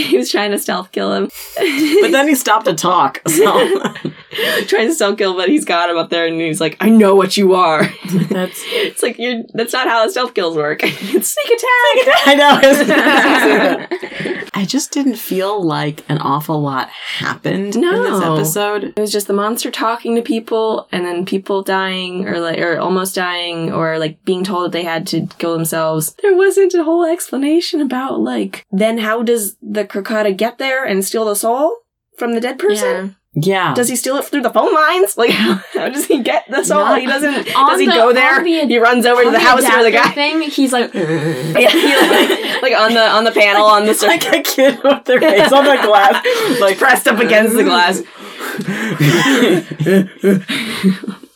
(laughs) he was trying to stealth kill him. (laughs) But then he stopped to talk. So (laughs) trying to stealth kill, but he's got him up there, and he's like, "I know what you are." that's it's like you're. That's not how stealth kills work. it's sneak attack. I know. I just didn't feel like an awful lot happened in this No. episode. It was just the monster talking to people, and then people dying, or like, or almost dying, or like being told that they had to kill themselves. There wasn't a whole explanation about like, then how does the Crocotta get there and steal the soul from the dead person? Yeah. Does he steal it through the phone lines? Like, how, (laughs) how does he get the soul? Not- he doesn't. Does he the- go there? the- he runs over to On the house where the guy. thing, he's like, (laughs) Yeah, he, like, like on the on the panel on the sur- like a kid with their face on the glass, (laughs) like pressed up against the glass.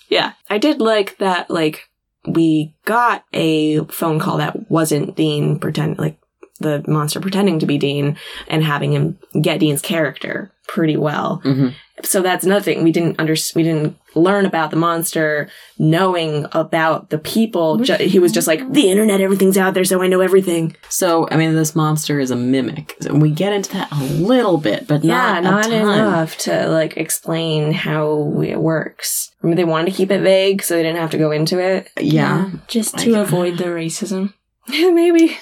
yeah, I did like that. Like we got a phone call that wasn't Dean pretend like the monster pretending to be Dean and having him get Dean's character pretty well. Mhm. So that's another thing we didn't under we didn't learn about the monster, knowing about the people. Ju- he was just like the internet, everything's out there, so I know everything. So, I mean, this monster is a mimic. And we get into that a little bit, but yeah, not, not, a ton. enough to like explain how it works. I mean, they wanted to keep it vague, so they didn't have to go into it. Yeah. just to avoid the racism. (laughs) Maybe.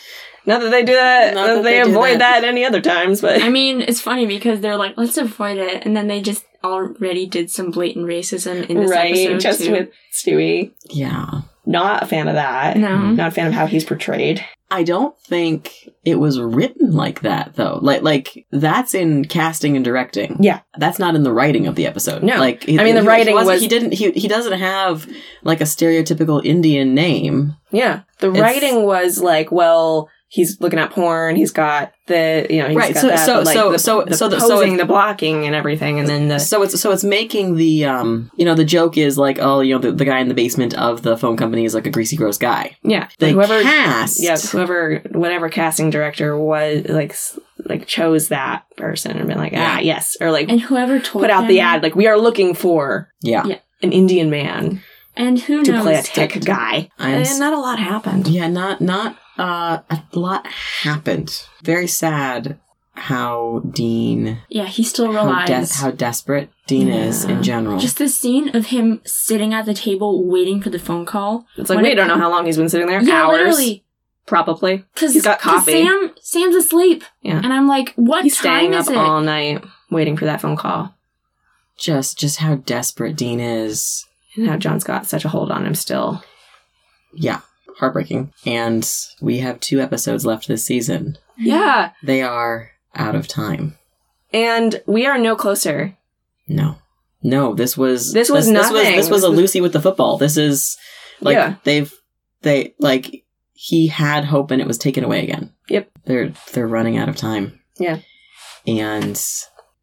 Not that they do that. Not Not that they, they avoid that. that. any other times, but I mean, it's funny because they're like, let's avoid it, and then they just already did some blatant racism in this right, episode just too. with Stewie. Yeah. Not a fan of that. No. Mm-hmm. Not a fan of how he's portrayed. I don't think it was written like that though. Like like that's in casting and directing. Yeah. That's not in the writing of the episode. No. Like I mean, the writing wasn't- was- he didn't he he doesn't have like a stereotypical Indian name. Yeah, the It's- writing was like, well, he's looking at porn. He's got the you know he's Right, got so- that, so- like, so- the, so- the so the- so posing, it- the blocking, and everything, and then the So it's so it's making the um you know the joke is like oh you know the, the guy in the basement of the phone company is like a greasy gross guy. yeah They whoever cast yeah whoever whatever casting director was like like chose that person and been like ah yes or like and whoever told put out the ad like we are looking for yeah. Yeah. an Indian man and who to knows play a tech guy I'm and not a lot happened Yeah, not not uh a lot happened. Very sad how Dean Yeah, he still how, de- how desperate Dean is in general. Just the scene of him sitting at the table waiting for the phone call. it's like When we it- don't know how long he's been sitting there Yeah, hours literally. probably Because He's got coffee. Sam, Sam's asleep. Yeah. And I'm like, what he's time staying up it? all night waiting for that phone call just just how desperate Dean is. and how John's got such a hold on him still Yeah, heartbreaking. And we have two episodes left this season. yeah They are out of time. and we are no closer No. No, this was This was this, was nothing. this was This a Lucy with the football. This is like Yeah. they've they like he had hope and it was taken away again. Yep. They're they're running out of time. Yeah. And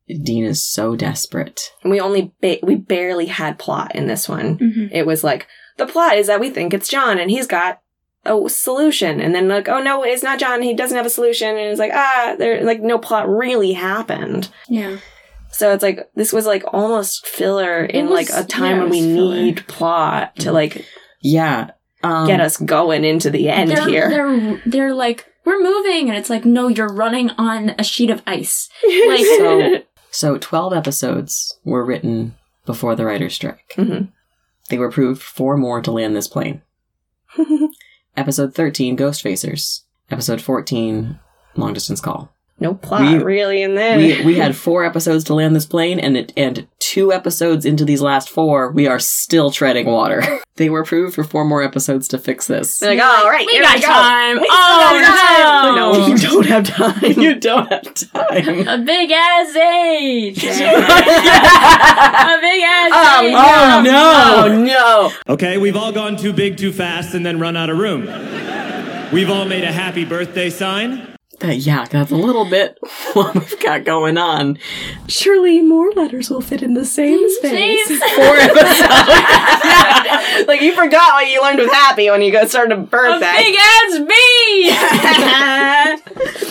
Dean is so desperate. and we only ba- we barely had plot in this one Mhm. it was like the plot is that we think it's John and he's got a solution and then like oh no it's not John he doesn't have a solution and it's like ah there like no plot really happened Yeah. so it's like this was like almost filler in was- like a time yeah, when we filler. need plot to like Yeah. Um, get us going into the end they're, here They're, they're like, we're moving. And it's like, no, you're running on a sheet of ice. (laughs) Like, So so twelve episodes were written before the writer's strike. Mhm. They were approved four more to land this plane. (laughs) Episode thirteen, Ghostfacers. Episode fourteen, Long Distance Call. No plot We- really in there we we had (laughs) four episodes to land this plane, and it, and two episodes into these last four, we are still treading water. (laughs) they were approved for four more episodes to fix this. They're like, all right, we here got we go. time. We oh, got time. no. no, you don't have time. you don't have time. (laughs) A big ass age. A big ass Oh, age. Oh no! Oh no! Okay, we've all gone too big too fast and then run out of room. We've all made a happy birthday sign. Uh, yeah, that's a little bit (laughs) what we've got going on. Surely more letters will fit in the same space. (laughs) Four episodes. (laughs) like you forgot what you learned with Happy when you got started a A birthday. big ass bee.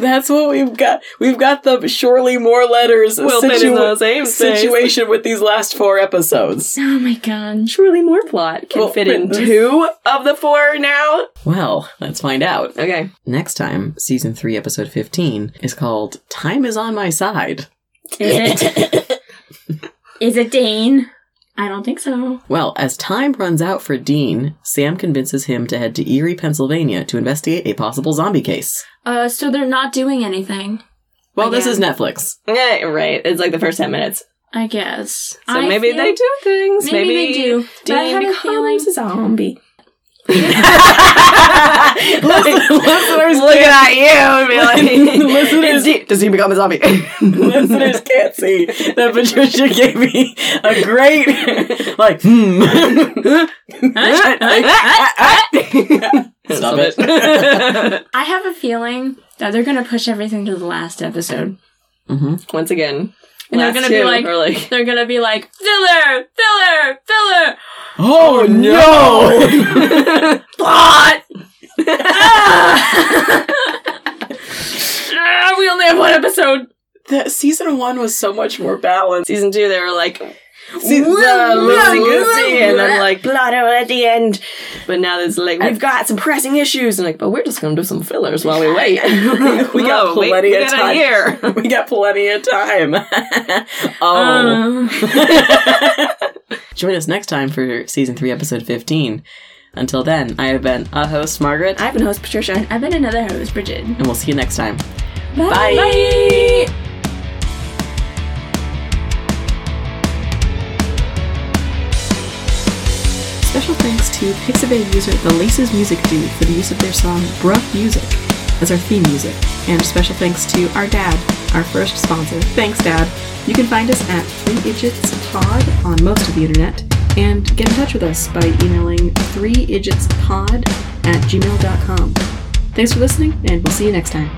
That's what we've got. We've got the surely more letters Will fit in the same situation with these last four episodes. (laughs) Oh my god. Surely more plot can Well, fit in two of the four now. Well, let's find out. Okay. Next time, season 3, episode 15 is called Time is on My Side. Is it? (laughs) (laughs) is it Dane? I don't think so. Well, as time runs out for Dean, Sam convinces him to head to Erie, Pennsylvania to investigate a possible zombie case. Uh, so they're not doing anything. Well, this is Netflix. Yeah, right. It's like the first 10 minutes. I guess. So I maybe feel- they do things. Maybe, Maybe, they do. But I Dean have a feeling. becomes a zombie. Listeners looking at you and be like, (laughs) Listeners- he- does he become a zombie? (laughs) Listeners can't see that Patricia gave me a great, like, (laughs) hmm. Stop it. I have a feeling that they're gonna push everything to the last episode. hmm Once again. And they're gonna be like- like They're gonna be like, filler, filler, filler, Oh, no! (laughs) plot! Ah, (laughs) (laughs) we only have one episode. That season one was so much more balanced. season two, they were like See, loosey goosey, and then like blood at the end. But now there's like we've got some pressing issues, and like, but we're just gonna do some fillers while we wait. (laughs) (laughs) We got Whoa, wait, plenty we of got time. year. (laughs) we got plenty of time. oh. Uh, Join us next time for season three, episode 15. Until then, I have been a host, Margaret, I've been host Patricia. And I've been another host, Bridget. and we'll see you next time. Bye. Bye. Special thanks to Pixabay user The Laces Music Dude for the use of their song Bruh Music as our theme music. And special thanks to our dad, our first sponsor. Thanks, Dad. You can find us at 3idgitspod on most of the internet and get in touch with us by emailing 3idgitspod at gmail.com. Thanks for listening, and we'll see you next time.